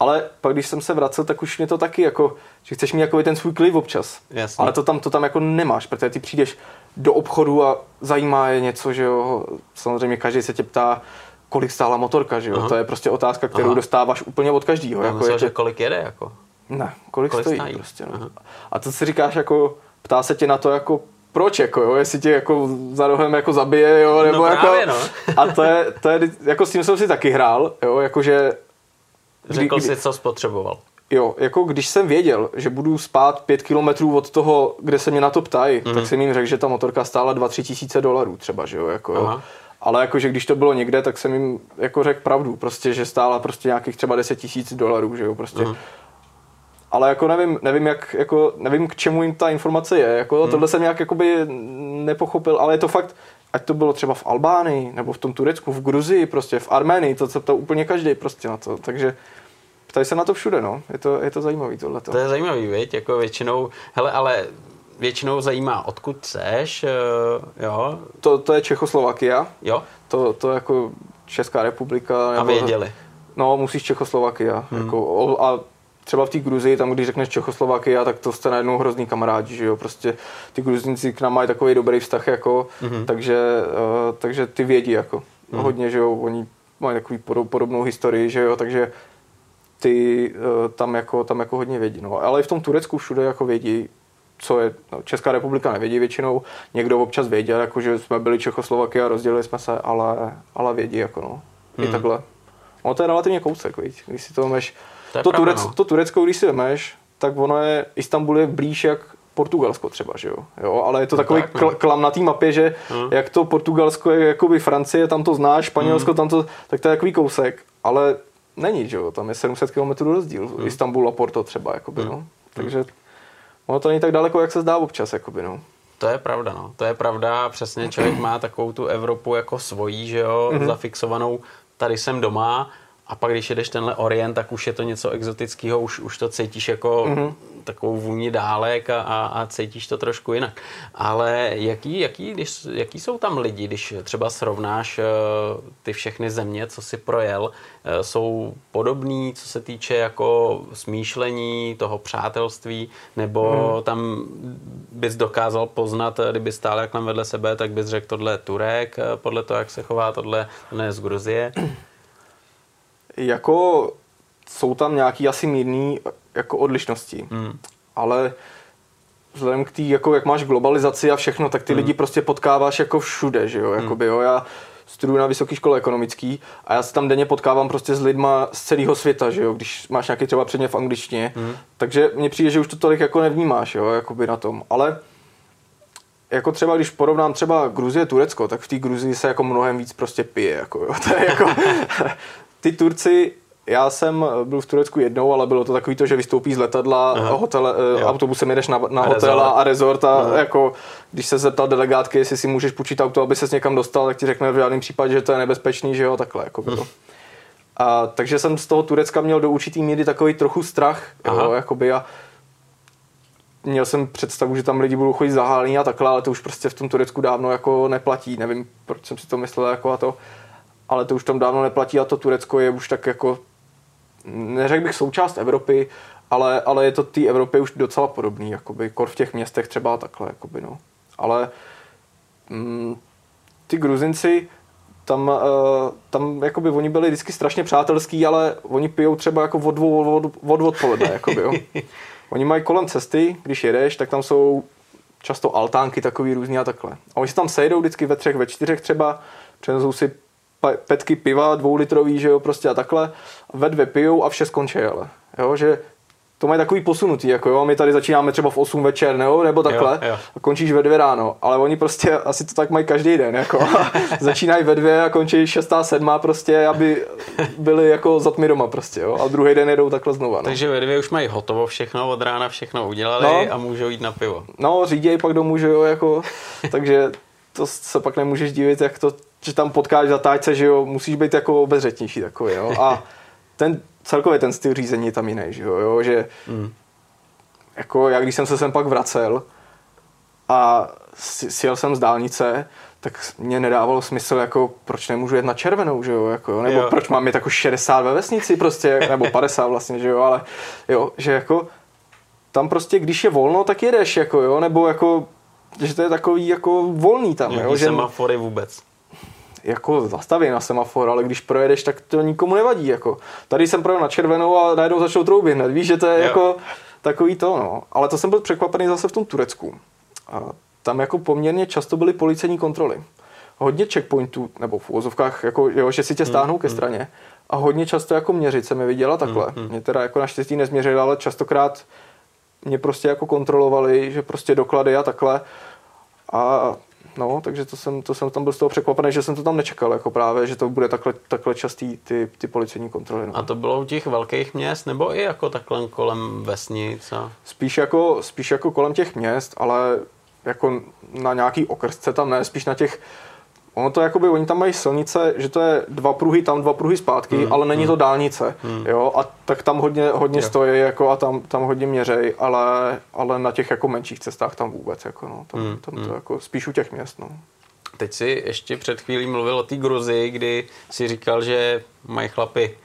ale pak když jsem se vracel, tak už mě to taky jako, že chceš mít jako ten svůj kliv občas. Jasně. Ale to tam, to tam jako nemáš, protože ty přijdeš do obchodu a zajímá je něco, že jo, samozřejmě každý se tě ptá, kolik stála motorka, že jo, Aha. to je prostě otázka, kterou Aha. dostáváš úplně od každého. Jako myslel, je že kolik jede, jako? Ne, kolik, kolik stojí, stojí prostě, no. A to si říkáš jako, ptá se tě na to jako proč, jako jo, jestli tě jako za rohem jako zabije, jo, nebo No jako, právě, no. a to je, to je, jako s tím jsem si taky hrál, jo, jakože, Řekl kdy- si, co spotřeboval. jo, jako když jsem věděl, že budu spát pět kilometrů od toho, kde se mě na to ptají, Mhm. mm. tak jsem jim řekl, že ta motorka stála 2-3 tisíce dolarů třeba, že jo, jako jo. Ale jakože když to bylo někde, tak jsem jim jako řekl pravdu, prostě, že stála prostě nějakých třeba 10 tisíc dolarů, že jo, prostě. Mhm. Ale jako nevím, nevím, jak, jako nevím, k čemu jim ta informace je, jako Mhm. tohle jsem nějak jakoby nepochopil, ale je to fakt, ať to bylo třeba v Albánii, nebo v tom Turecku, v Gruzii, prostě v Arménii, to se ptá úplně každý prostě na to, takže ptají se na to všude, no, je to, je to zajímavý tohleto. To je zajímavý, viď? Jako většinou, hele, ale většinou zajímá, odkud seš, eh, jo, To, to je Čechoslovakia, jo, to, to jako Česká republika. a nebo- věděli. No, musíš Čechoslovakia. Hmm. Jako, a třeba v té Gruzii, tam když řekneš Čechoslovakia, tak to jste najednou hrozný kamarádi, že jo, prostě ty Gruzinci k nám mají takový dobrý vztah, jako, hmm. takže, uh, takže ty vědí, jako, hmm. hodně, že jo, oni mají takový podob, podobnou historii, že jo, takže ty uh, tam jako, tam jako hodně vědí, no, ale i v tom Turecku všude jako vědí, co je, no, Česká republika nevědí většinou, někdo občas věděl, jako, že jsme byli Čechoslovakia, rozdělili jsme se, ale, ale vědí, jako no, i takhle. Ono to je relativně kousek, viď? když si to vemeš. To To, pravda, Turec, no. to Turecko, když si vemeš, tak ono je, Istanbul je blíž jak Portugalsko třeba, že jo? jo ale je to takový tak, no. kl- klam na té mapě, že Hmm. jak to Portugalsko je jakoby Francie, tam to znáš, Španělsko, tam to, tak to je takový kousek, ale není, že jo? Tam je 700 km rozdíl, Hmm. Istanbul a Porto třeba, jakoby, no. Takže ono to není tak daleko, jak se zdá občas, jakoby, no. To je pravda, no. To je pravda, přesně člověk má takovou tu Evropu jako svojí, že jo, Mhm. mm-hmm. zafixovanou, tady jsem doma a pak když jedeš tenhle Orient, tak už je to něco exotického, už, už to cítíš jako Mhm. mm-hmm. takovou vůni dálek a, a, a cítíš to trošku jinak. Ale jaký, jaký, když, jaký jsou tam lidi, když třeba srovnáš eh, ty všechny země, co si projel, eh, jsou podobný, co se týče jako smýšlení, toho přátelství, nebo Mhm. hmm. tam bys dokázal poznat, eh, kdyby stál jak tam vedle sebe, tak bys řekl, tohle je Turek, podle toho, jak se chová, tohle, tohle je z Gruzie. Jako jsou tam nějaký asi mírný jako odlišnosti, Hmm. ale vzhledem k té, jako jak máš globalizaci a všechno, tak ty Hmm. lidi prostě potkáváš jako všude, že jo, jakoby, jo, já studuju na vysoké škole ekonomický a já se tam denně potkávám prostě s lidma z celého světa, že jo, když máš nějaký třeba předmět v angličtině, Hmm. takže mně přijde, že už to tolik jako nevnímáš, jo, jakoby na tom, ale jako třeba, když porovnám třeba Gruzie, Turecko, tak v té Gruzii se jako mnohem víc prostě pije, jako jo. To je jako, ty Turci, já jsem byl v Turecku jednou, ale bylo to takový to, že vystoupí z letadla, Aha. hotele, eh, Jo. autobusem jedeš na, na A hotel a resort a jako, když se zeptal delegátky, jestli si můžeš půjčit auto, aby ses někam dostal, tak ti řekne v žádném případě, že to je nebezpečný, že jo, takhle, jako bylo. A, takže jsem z toho Turecka měl do určitý míry takový trochu strach, jo, Aha. jakoby a měl jsem představu, že tam lidi budou chodit zahálení a takhle, ale to už prostě v tom Turecku dávno jako neplatí. Nevím, proč jsem si to myslel jako a to, ale to už tam dávno neplatí a to Turecko je už tak jako, neřekl bych součást Evropy, ale, ale je to té Evropě už docela podobný, jakoby, kor v těch městech třeba takhle, jakoby, no. Ale mm, ty Gruzinci, tam, uh, tam jakoby oni byli vždycky strašně přátelský, ale oni pijou třeba jako od dvou od, od odpoledne, jakoby, jo. Oni mají kolem cesty, když jedeš, tak tam jsou často altánky takový různý a takhle. A oni se tam sejdou vždycky ve třech, ve čtyřech třeba, přinesou si petky piva, dvoulitrový, že jo, prostě a takhle. Ve dvě pijou a vše skončí, ale. Jo, že to mají takový posunutý, jako jo, my tady začínáme třeba v 8 večer, nebo, nebo takhle, Jo, jo. a končíš ve dvě ráno, ale oni prostě asi to tak mají každý den, jako, začínají ve dvě a končí šestá, sedmá prostě, aby byli jako za tmy doma prostě, jo, a druhý den jedou takhle znova, no. Takže ve dvě už mají hotovo všechno, od rána všechno udělali No. a můžou jít na pivo. No, říděj pak domů, že jo, jako, takže to se pak nemůžeš divit, jak to, že tam potkáš zatáčce, že jo, musíš být jako obezřetnější takový, jo, a ten, celkově ten styl řízení je tam jiný, že jo, jo že Mm. jako já když jsem se sem pak vracel a sjel jsem z dálnice, tak mě nedávalo smysl, jako proč nemůžu jet na červenou, že jo, jako, nebo Jo. proč mám jít jako 60 ve vesnici prostě, nebo 50 vlastně, že jo, ale jo, že jako tam prostě, když je volno, tak jedeš, jako jo, nebo jako že to je takový jako volný tam, jo, že semafory vůbec. Jako zastaví na semafor, ale když projedeš, tak to nikomu nevadí. Jako. Tady jsem projel na červenou a najednou začal troubit hned. Víš, že to je Jo. jako takový to, no. Ale to jsem byl překvapený zase v tom Turecku. A tam jako poměrně často byly policejní kontroly. Hodně checkpointů, nebo v úvozovkách, jako, jo, že si tě stáhnou ke straně. A hodně často jako měřit se mi viděla takhle. Mě teda jako naštěstí nezměřili, ale častokrát mě prostě jako kontrolovali, že prostě doklady a takhle. A no, takže to jsem, to jsem tam byl z toho překvapený, že jsem to tam nečekal, jako právě, že to bude takhle, takhle častý ty, ty policejní kontroly. No. A to bylo u těch velkých měst, nebo i jako takhle kolem vesnic? A... Spíš jako, spíš jako kolem těch měst, ale jako na nějaký okrsce tam ne, spíš na těch Ono to jakoby, oni tam mají silnice, že to je dva pruhy tam, dva pruhy zpátky, mm, ale není mm. to dálnice, mm. jo, a tak tam hodně, hodně yeah. stojí, jako a tam, tam hodně měřej, ale, ale na těch jako menších cestách tam vůbec, jako no, tam, mm, tam to mm. jako spíš u těch měst, no. Teď si ještě před chvílí mluvil o té Gruzi, kdy si říkal, že mají chlapy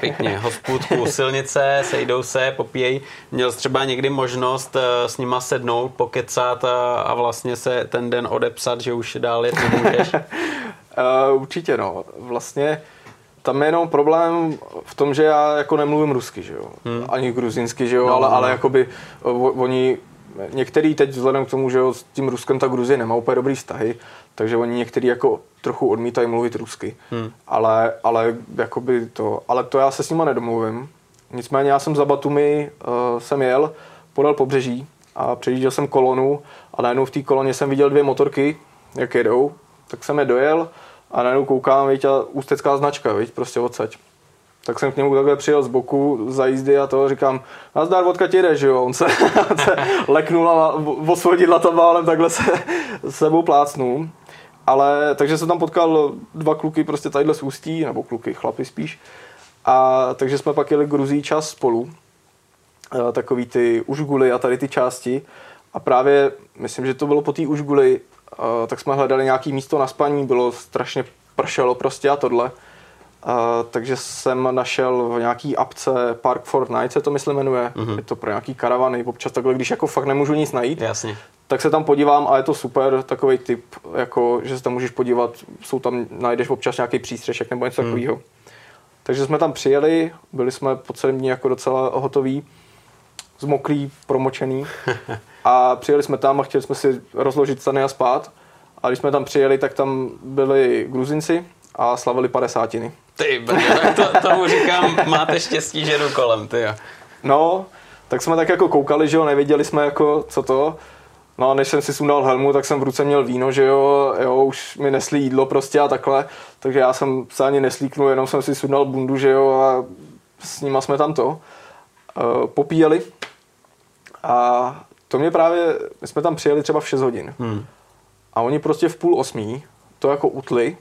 Pěkně, hospůdku, silnice, sejdou se, popíjejí. Měl jsi třeba někdy možnost eh, s nima sednout, pokecat a, a vlastně se ten den odepsat, že už dál jet nemůžeš? uh, určitě no. Vlastně tam je jenom problém v tom, že já jako nemluvím rusky, že jo. Hmm. Ani gruzinsky, že jo, no, ale, no. ale jakoby oni některý teď vzhledem k tomu, že jo, s tím Ruskem ta Gruzie nemá úplně dobrý vztahy, takže oni některý jako trochu odmítají mluvit rusky. Hmm. Ale, ale jakoby to, ale to já se s nima nedomluvím. Nicméně já jsem za Batumi, uh, jsem jel, podal pobřeží a přejížděl jsem kolonu a najednou v té koloně jsem viděl dvě motorky, jak jedou, tak jsem je dojel a najednou koukám, víš, a ústecká značka, víš, prostě odsaď. Tak jsem k němu takhle přijel z boku za jízdy a to říkám, nazdar, vodka ti jde, že jo? On se, se leknul a osvodidla tam válem takhle se sebou plácnul. Ale takže jsem tam potkal dva kluky prostě tadyhle z Ústí, nebo kluky, chlapy spíš. A takže jsme pak jeli Gruzí čas spolu. E, takový ty užguly a tady ty části. A právě, myslím, že to bylo po té užguly, e, tak jsme hledali nějaký místo na spaní, bylo strašně pršelo prostě a tohle. Uh, takže jsem našel v nějaký apce Park Fortnite se to myslím jmenuje. Mm-hmm. Je to pro nějaký karavany, občas takhle, když jako fakt nemůžu nic najít. Jasně. Tak se tam podívám a je to super, takový typ, jako, že se tam můžeš podívat, jsou tam, najdeš občas nějaký přístřešek nebo něco mm. takového. Takže jsme tam přijeli, byli jsme po celém dní jako docela hotoví, zmoklí, promočený a přijeli jsme tam a chtěli jsme si rozložit stany a spát. A když jsme tam přijeli, tak tam byli gruzinci a slavili padesátiny. Ty, brně, to, tomu říkám, máte štěstí, že jdu kolem, ty jo. No, tak jsme tak jako koukali, že jo, nevěděli jsme jako, co to. No a než jsem si sundal helmu, tak jsem v ruce měl víno, že jo, jo, už mi nesli jídlo prostě a takhle, takže já jsem se ani neslíknul, jenom jsem si sundal bundu, že jo, a s nima jsme tam to uh, popíjeli. A to mě právě, my jsme tam přijeli třeba v 6 hodin. Hmm. A oni prostě v půl osmí to jako utli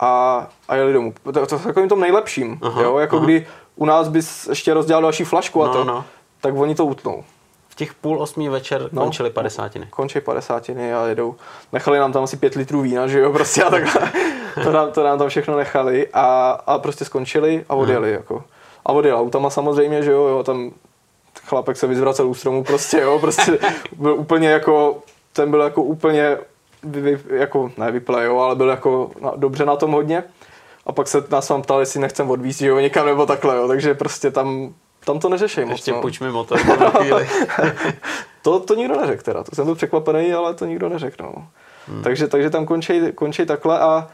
a, a jeli domů. To, to, to takovým tom nejlepším, aha, jo? jako aha. kdy u nás bys ještě rozdělal další flašku a no, to, no. tak oni to utnou. V těch půl osmí večer no, končili padesátiny. Končí padesátiny a jedou. Nechali nám tam asi pět litrů vína, že jo, prostě a takhle. to, nám, to nám tam všechno nechali a, a prostě skončili a odjeli, hmm. jako. A odjel autama samozřejmě, že jo, jo, tam chlapek se vyzvracel u stromu prostě, jo, prostě byl úplně jako, ten byl jako úplně vy, jako, ne vyple, jo, ale byl jako na, dobře na tom hodně. A pak se nás vám ptal, jestli nechcem odvízt, jo, někam nebo takhle, jo, takže prostě tam, tam to neřeší moc. Ještě no. půjč mi motor na chvíli. to, to nikdo neřekl teda, to jsem byl překvapený, ale to nikdo neřekl, no. Hmm. Takže, takže tam končí, končí takhle a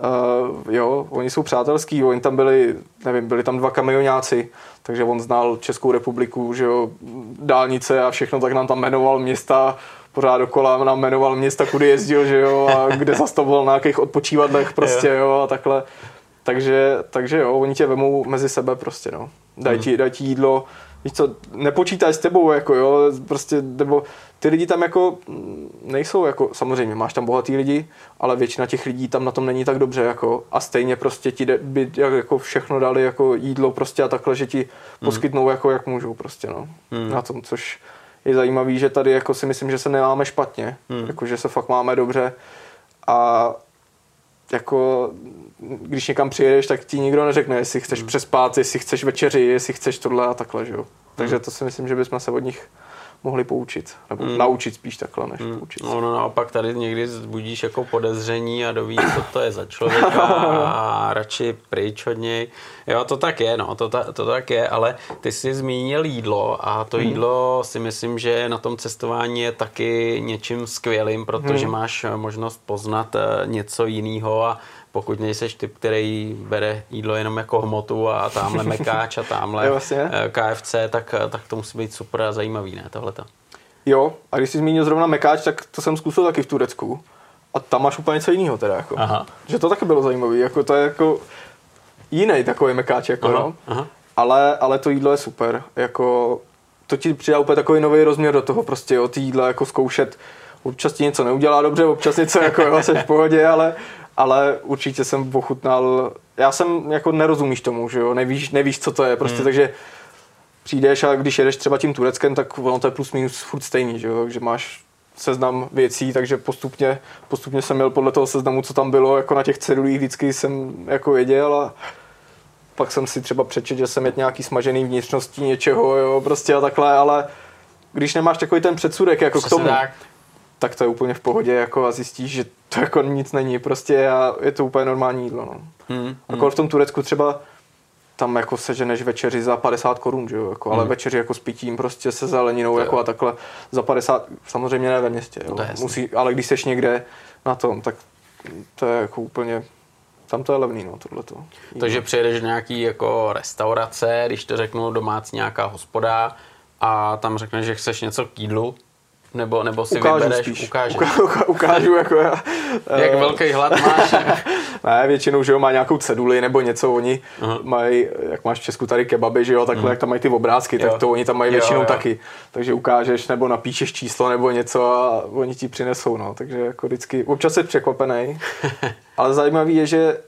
Uh, jo, oni jsou přátelský, oni tam byli, nevím, byli tam dva kamionáci, takže on znal Českou republiku, že jo, dálnice a všechno, tak nám tam jmenoval města, pořád dokola nám jmenoval města, kudy jezdil, že jo, a kde zastavoval na nějakých odpočívadlech prostě, jo, a takhle. Takže, takže jo, oni tě vemou mezi sebe prostě, no. Daj ti, daj ti jídlo, víš co, nepočítaj s tebou, jako jo, prostě, nebo ty lidi tam jako nejsou jako, samozřejmě máš tam bohatý lidi, ale většina těch lidí tam na tom není tak dobře, jako a stejně prostě ti by jako všechno dali jako jídlo prostě a takhle, že ti hmm. poskytnou jako jak můžou prostě, no, mm. na tom, což je zajímavý, že tady jako si myslím, že se nemáme špatně, hmm. jako že se fakt máme dobře a jako když někam přijedeš, tak ti nikdo neřekne, jestli chceš hmm. přespát, jestli chceš večeři, jestli chceš tohle a takhle, že jo. Takže hmm. to si myslím, že bychom se od nich mohli poučit. Nebo mm. naučit spíš takhle, než mm. poučit. No, no, naopak tady někdy budíš jako podezření a dovíš, co to je za člověka a radši pryč od něj. Jo, to tak je, no, to, ta, to tak je, ale ty jsi zmínil jídlo a to mm. jídlo si myslím, že na tom cestování je taky něčím skvělým, protože mm. máš možnost poznat eh, něco jiného a pokud nejseš typ, který bere jídlo jenom jako hmotu a tamhle mekáč a tamhle vlastně. KFC, tak, tak to musí být super a zajímavý, ne, tohleto. Jo, a když jsi zmínil zrovna mekáč, tak to jsem zkusil taky v Turecku. A tam máš úplně něco jiného teda, jako. Aha. Že to taky bylo zajímavé, jako to je jako jiný takový mekáč, jako aha, no. Aha. Ale, ale to jídlo je super, jako to ti přidá úplně takový nový rozměr do toho prostě, jo, ty jídla jako zkoušet, občas ti něco neudělá dobře, občas něco jako jo, v pohodě, ale, ale určitě jsem pochutnal, já jsem jako nerozumíš tomu, že jo, nevíš, nevíš co to je, prostě, hmm. takže přijdeš a když jedeš třeba tím Tureckem, tak ono to je plus minus furt stejný, že jo, takže máš seznam věcí, takže postupně, postupně jsem měl podle toho seznamu, co tam bylo, jako na těch cedulích vždycky jsem jako věděl a pak jsem si třeba přečet, že jsem jet nějaký smažený vnitřností něčeho, jo, prostě a takhle, ale když nemáš takový ten předsudek jako Přesně k tomu, tak tak to je úplně v pohodě jako a zjistíš, že to jako nic není prostě a je to úplně normální jídlo. No. Hmm, hmm. v tom Turecku třeba tam jako seženeš večeři za 50 korun, že jo, jako, ale hmm. večeři jako s pitím prostě se zeleninou jako a takhle za 50, samozřejmě ne ve městě, jo. Musí, ale když seš někde na tom, tak to je jako úplně tam to je levný, no, tohleto. Takže přijedeš do nějaký jako restaurace, když to řeknu domácí nějaká hospoda a tam řekneš, že chceš něco k jídlu, nebo, nebo si Ukážu vybereš, spíš. ukážeš. Uka, ukážu jako já. Jak velký hlad máš? ne, většinou, že jo, má nějakou ceduli nebo něco, oni uh-huh. mají, jak máš v Česku tady kebaby, že jo, takhle, uh-huh. jak tam mají ty obrázky, jo. tak to oni tam mají jo, většinou jo. taky. Takže ukážeš nebo napíšeš číslo nebo něco a oni ti přinesou, no. Takže jako vždycky, občas jsi překvapený, ale zajímavý je, že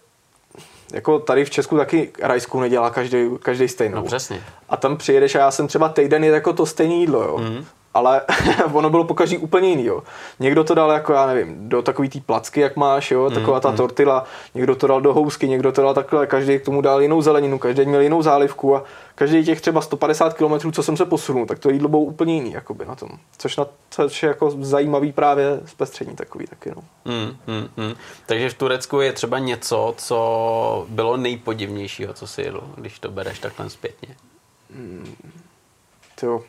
jako tady v Česku taky rajskou nedělá každý, každý stejnou. No přesně. A tam přijedeš a já jsem třeba týden je jako to stejné jídlo, jo. Mm ale ono bylo po každý úplně jiný, jo. Někdo to dal jako, já nevím, do takový té placky, jak máš, jo, mm, taková ta mm. tortila, někdo to dal do housky, někdo to dal takhle, každý k tomu dal jinou zeleninu, každý měl jinou zálivku a každý těch třeba 150 km, co jsem se posunul, tak to jídlo bylo úplně jiný, jakoby na tom. Což, na, což je jako zajímavý právě zpestření takový taky, no. Mm, mm, mm. Takže v Turecku je třeba něco, co bylo nejpodivnějšího, co si jedl, když to bereš takhle zpětně. Mm, to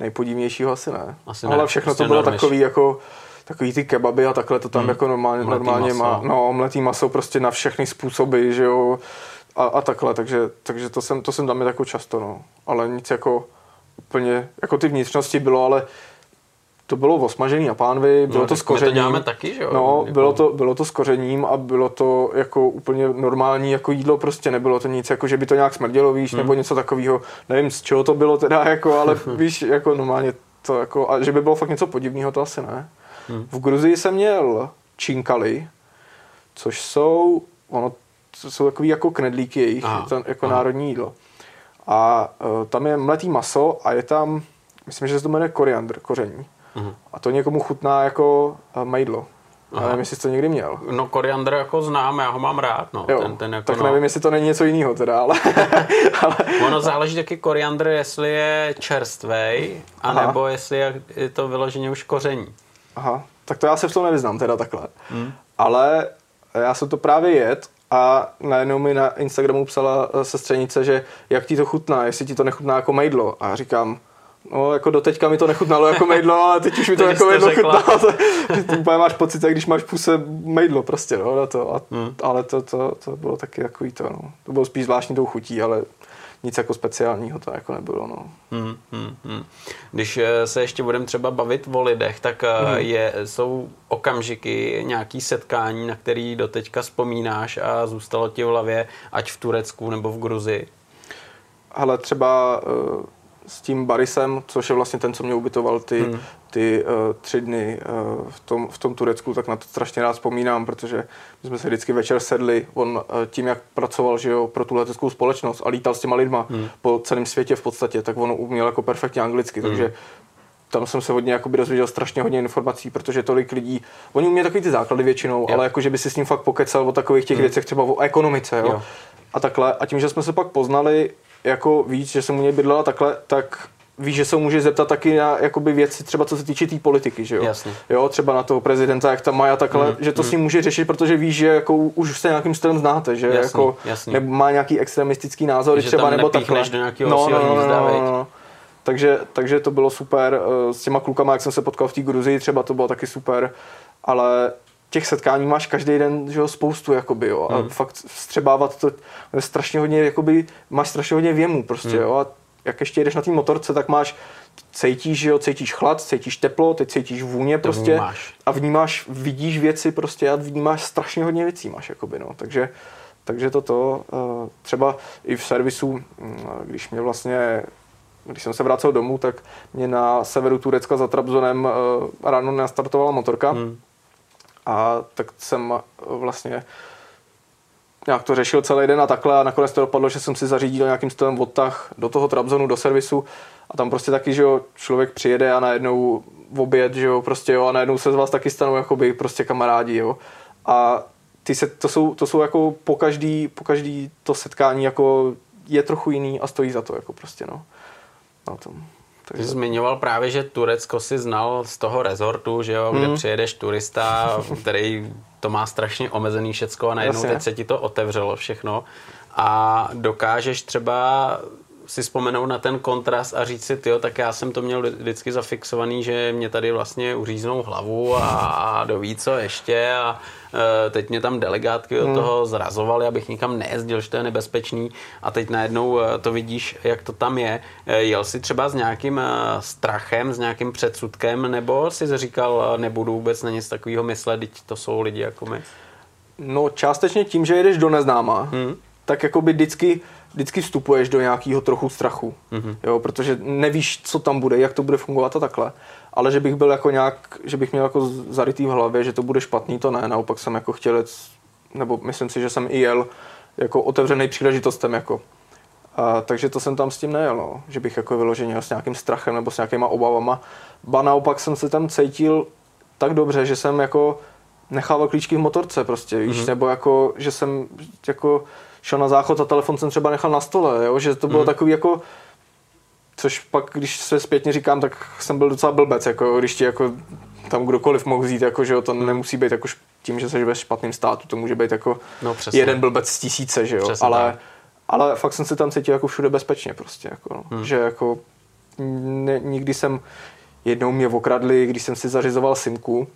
nejpodivnějšího asi ne. Asi ne. Ale všechno prostě to bylo takový jako takový ty kebaby a takhle to tam hmm. jako normálně, normálně má. No, omletý maso prostě na všechny způsoby, že jo. A, a takhle, takže, takže to jsem, to jsem tam jako často, no. Ale nic jako úplně, jako ty vnitřnosti bylo, ale to bylo osmažený na pánvi, bylo no, to s kořením. To děláme taky, že jo? No, jako... bylo, to, bylo to s kořením a bylo to jako úplně normální jako jídlo, prostě nebylo to nic, jako že by to nějak smrdělo, víš, hmm. nebo něco takového. Nevím, z čeho to bylo teda, jako, ale víš, jako normálně to jako, a že by bylo fakt něco podivného, to asi ne. Hmm. V Gruzii jsem měl činkali, což jsou, ono, to jsou takový jako knedlíky jejich, aha, to jako aha. národní jídlo. A uh, tam je mletý maso a je tam, myslím, že se to jmenuje koriandr, koření. Uh-huh. A to někomu chutná jako uh, majdlo. Aha. nevím, jestli jsi to někdy měl. No koriandr jako znám, já ho mám rád. No. Jo, ten, ten jako, tak no. nevím, jestli to není něco jiného teda, ale... ale... ono záleží taky koriandr, jestli je čerstvej, anebo Aha. jestli je to vyloženě už koření. Aha, tak to já se v tom nevyznám teda takhle. Hmm. Ale já jsem to právě jet a najednou mi na Instagramu psala eh, sestřenice, že jak ti to chutná, jestli ti to nechutná jako majdlo. A říkám, No, jako doteďka mi to nechutnalo jako mejdlo, ale teď už mi to jako mejdlo chutná. Ty úplně máš pocit, jak když máš v puse mejdlo prostě, no, na to. A, hmm. Ale to, to, to, bylo taky takový to, no. To bylo spíš zvláštní tou chutí, ale nic jako speciálního to jako nebylo, no. Hmm, hmm, hmm. Když eh, se ještě budeme třeba bavit o lidech, tak eh, hmm. je, jsou okamžiky, nějaký setkání, na který doteďka vzpomínáš a zůstalo ti v hlavě, ať v Turecku nebo v Gruzii? Ale třeba uh, s tím Barisem, což je vlastně ten, co mě ubytoval ty, hmm. ty uh, tři dny uh, v, tom, v tom Turecku, tak na to strašně rád vzpomínám, protože my jsme se vždycky večer sedli, on uh, tím, jak pracoval že jo, pro tu leteckou společnost a lítal s těma lidma hmm. po celém světě v podstatě, tak on uměl jako perfektně anglicky, hmm. takže tam jsem se hodně jakoby dozvěděl strašně hodně informací, protože tolik lidí, oni umějí takový ty základy většinou, jo. ale jako, že by si s ním fakt pokecal o takových těch hmm. věcech, třeba o ekonomice, jo? jo. A takhle. A tím, že jsme se pak poznali, jako víc, že jsem u něj bydlela takhle, tak víš, že se může zeptat taky na jakoby věci, třeba co se týče té tý politiky, že jo? Jasně. Jo, třeba na toho prezidenta, jak tam má a takhle, mm, že to mm. s ním může řešit, protože víš, že jako už se nějakým stylem znáte, že jasný, jako jasný. Nebo má nějaký extremistický názor, třeba nebo takhle. do nějakého no, no, no, no, no, no. Takže, takže to bylo super. Eh, s těma klukama, jak jsem se potkal v té Gruzii, třeba to bylo taky super, ale těch setkání máš každý den že jo, spoustu, jakoby, jo, a hmm. fakt střebávat to je strašně hodně, jakoby, máš strašně hodně věmu prostě, hmm. jo, a jak ještě jdeš na té motorce, tak máš cítíš, že jo, cítíš chlad, cítíš teplo, teď cítíš vůně to prostě vnímáš. a vnímáš, vidíš věci prostě a vnímáš strašně hodně věcí máš, jakoby, no, takže takže toto, eh, třeba i v servisu, hm, když mě vlastně když jsem se vracel domů, tak mě na severu Turecka za Trabzonem eh, ráno nastartovala motorka. Hmm. A tak jsem eh, vlastně nějak to řešil celý den a takhle a nakonec to dopadlo, že jsem si zařídil nějakým stylem odtah do toho Trabzonu, do servisu a tam prostě taky, že jo, člověk přijede a najednou v oběd, že jo, prostě jo, a najednou se z vás taky stanou jakoby prostě kamarádi, jo. A ty se, to jsou, to jsou jako po každý, po každý to setkání jako je trochu jiný a stojí za to, jako prostě, no na tom. Takže... Zmiňoval právě, že Turecko si znal z toho rezortu, že jo, kde hmm. přijedeš turista, který to má strašně omezený všecko a najednou Jasně. teď se ti to otevřelo všechno a dokážeš třeba si vzpomenout na ten kontrast a říct si, tyjo, tak já jsem to měl vždycky zafixovaný, že mě tady vlastně uříznou hlavu a, a doví co ještě a e, teď mě tam delegátky od hmm. toho zrazovali, abych nikam nejezdil, že to je nebezpečný a teď najednou e, to vidíš, jak to tam je. E, jel si třeba s nějakým strachem, s nějakým předsudkem, nebo si říkal, nebudu vůbec na nic takového myslet, teď to jsou lidi jako my? No částečně tím, že jedeš do neznáma, hmm. tak jako by vždycky vždycky vstupuješ do nějakého trochu strachu, mm-hmm. jo, protože nevíš, co tam bude, jak to bude fungovat a takhle. Ale že bych byl jako nějak, že bych měl jako zarytý v hlavě, že to bude špatný, to ne, naopak jsem jako chtěl jet, nebo myslím si, že jsem i jel jako otevřený příležitostem, jako. A, takže to jsem tam s tím nejel, no. že bych jako vyloženě s nějakým strachem nebo s nějakýma obavama. Ba naopak jsem se tam cítil tak dobře, že jsem jako nechával klíčky v motorce prostě, víš, mm-hmm. nebo jako, že jsem jako šel na záchod a telefon jsem třeba nechal na stole, jo? že to bylo mm. takový jako což pak, když se zpětně říkám, tak jsem byl docela blbec, jako když ti jako tam kdokoliv mohl vzít, jako, že jo, to nemusí být jako tím, že jsi ve špatném státu, to může být jako no, jeden blbec z tisíce, že jo, přesně, ale, ale fakt jsem se tam cítil jako všude bezpečně prostě, jako, no. hmm. že jako ne, nikdy jsem, jednou mě okradli, když jsem si zařizoval simku,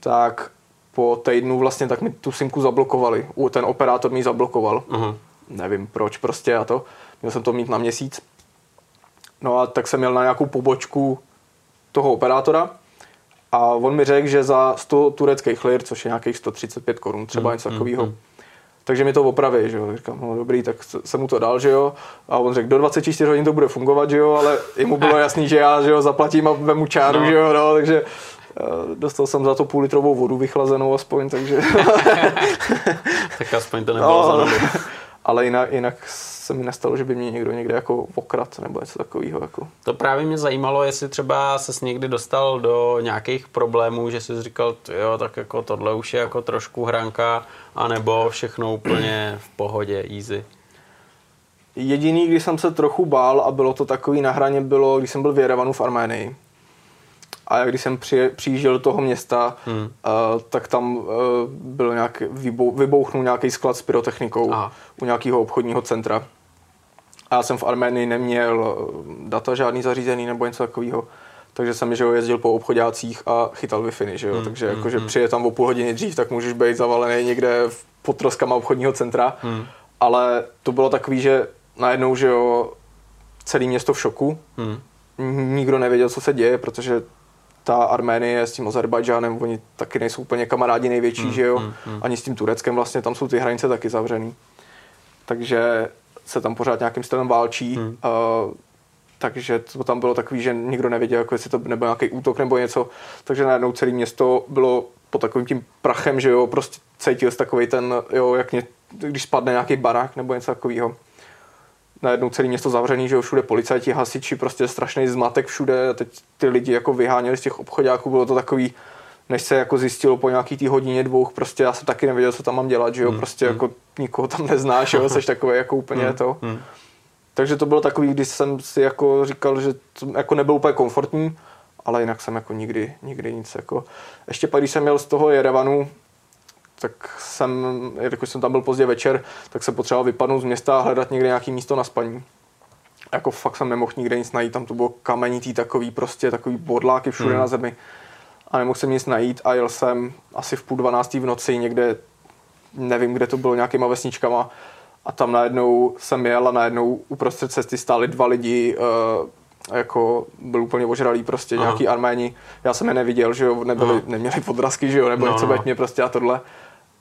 tak po týdnu vlastně tak mi tu simku zablokovali. Ten operátor mi zablokoval. Uh-huh. Nevím proč prostě a to. Měl jsem to mít na měsíc. No a tak jsem měl na nějakou pobočku toho operátora a on mi řekl, že za 100 tureckých lir, což je nějakých 135 korun, třeba uh-huh. něco takového, uh-huh. takže mi to opraví, že jo. Říkám, no dobrý, tak jsem mu to dal, že jo. A on řekl, do 24 hodin to bude fungovat, že jo, ale jemu bylo jasný, že já, že jo, zaplatím a vemu čáru, no. že jo, no, takže dostal jsem za to půl litrovou vodu vychlazenou aspoň, takže... tak aspoň to nebylo no, za Ale jinak, jinak se mi nestalo, že by mě někdo někde jako okrat nebo něco takového. Jako. To právě mě zajímalo, jestli třeba se někdy dostal do nějakých problémů, že jsi říkal, jo, tak jako tohle už je jako trošku hranka, anebo všechno úplně v pohodě, easy. Jediný, když jsem se trochu bál a bylo to takový na hraně, bylo, když jsem byl v Jerevanu v Arménii a když jsem při, přijížděl do toho města, hmm. uh, tak tam uh, byl nějak, vybou, vybouchnul nějaký sklad s pyrotechnikou Aha. u nějakého obchodního centra. A já jsem v Arménii neměl data žádný zařízený nebo něco takového. Takže jsem že jo, jezdil po obchodácích a chytal wi že jo? Hmm, takže hmm, jako, že hmm. přijde tam o půl hodiny dřív, tak můžeš být zavalený někde pod troskama obchodního centra. Hmm. Ale to bylo takový, že najednou, že jo, celé město v šoku. Hmm. Nikdo nevěděl, co se děje, protože ta Arménie s tím Azerbajdžánem, oni taky nejsou úplně kamarádi největší, hmm, že jo? Hmm, hmm. Ani s tím Tureckem vlastně, tam jsou ty hranice taky zavřený. Takže se tam pořád nějakým stylem válčí. Hmm. Uh, takže to tam bylo takový, že nikdo nevěděl, jako jestli to nebyl nějaký útok nebo něco. Takže najednou celé město bylo pod takovým tím prachem, že jo, prostě cítil takový ten, jo, jak mě, když spadne nějaký barák nebo něco takového najednou celé město zavřený, že jo, všude policajti, hasiči, prostě strašný zmatek všude a teď ty lidi jako vyháněli z těch obchodáků, bylo to takový, než se jako zjistilo po nějaký tý hodině dvou, prostě já jsem taky nevěděl, co tam mám dělat, že jo, hmm. prostě hmm. jako nikoho tam neznáš, jo, jsi takový jako úplně hmm. to. Hmm. takže to bylo takový, když jsem si jako říkal, že to jako nebylo úplně komfortní, ale jinak jsem jako nikdy, nikdy nic jako. Ještě pak, když jsem měl z toho Jerevanu, tak jsem, jako jsem tam byl pozdě večer, tak jsem potřeboval vypadnout z města a hledat někde nějaký místo na spaní. Jako fakt jsem nemohl nikde nic najít, tam to bylo kamenitý takový prostě, takový bodláky všude hmm. na zemi. A nemohl jsem nic najít a jel jsem asi v půl dvanáctý v noci někde, nevím, kde to bylo, nějakýma vesničkama a tam najednou jsem jel a najednou uprostřed cesty stáli dva lidi, uh, jako byl úplně ožralý prostě, Aha. nějaký arméni. Já jsem je neviděl, že jo, nebyli, neměli podrazky, že jo, nebo no, něco no. mě prostě a tohle.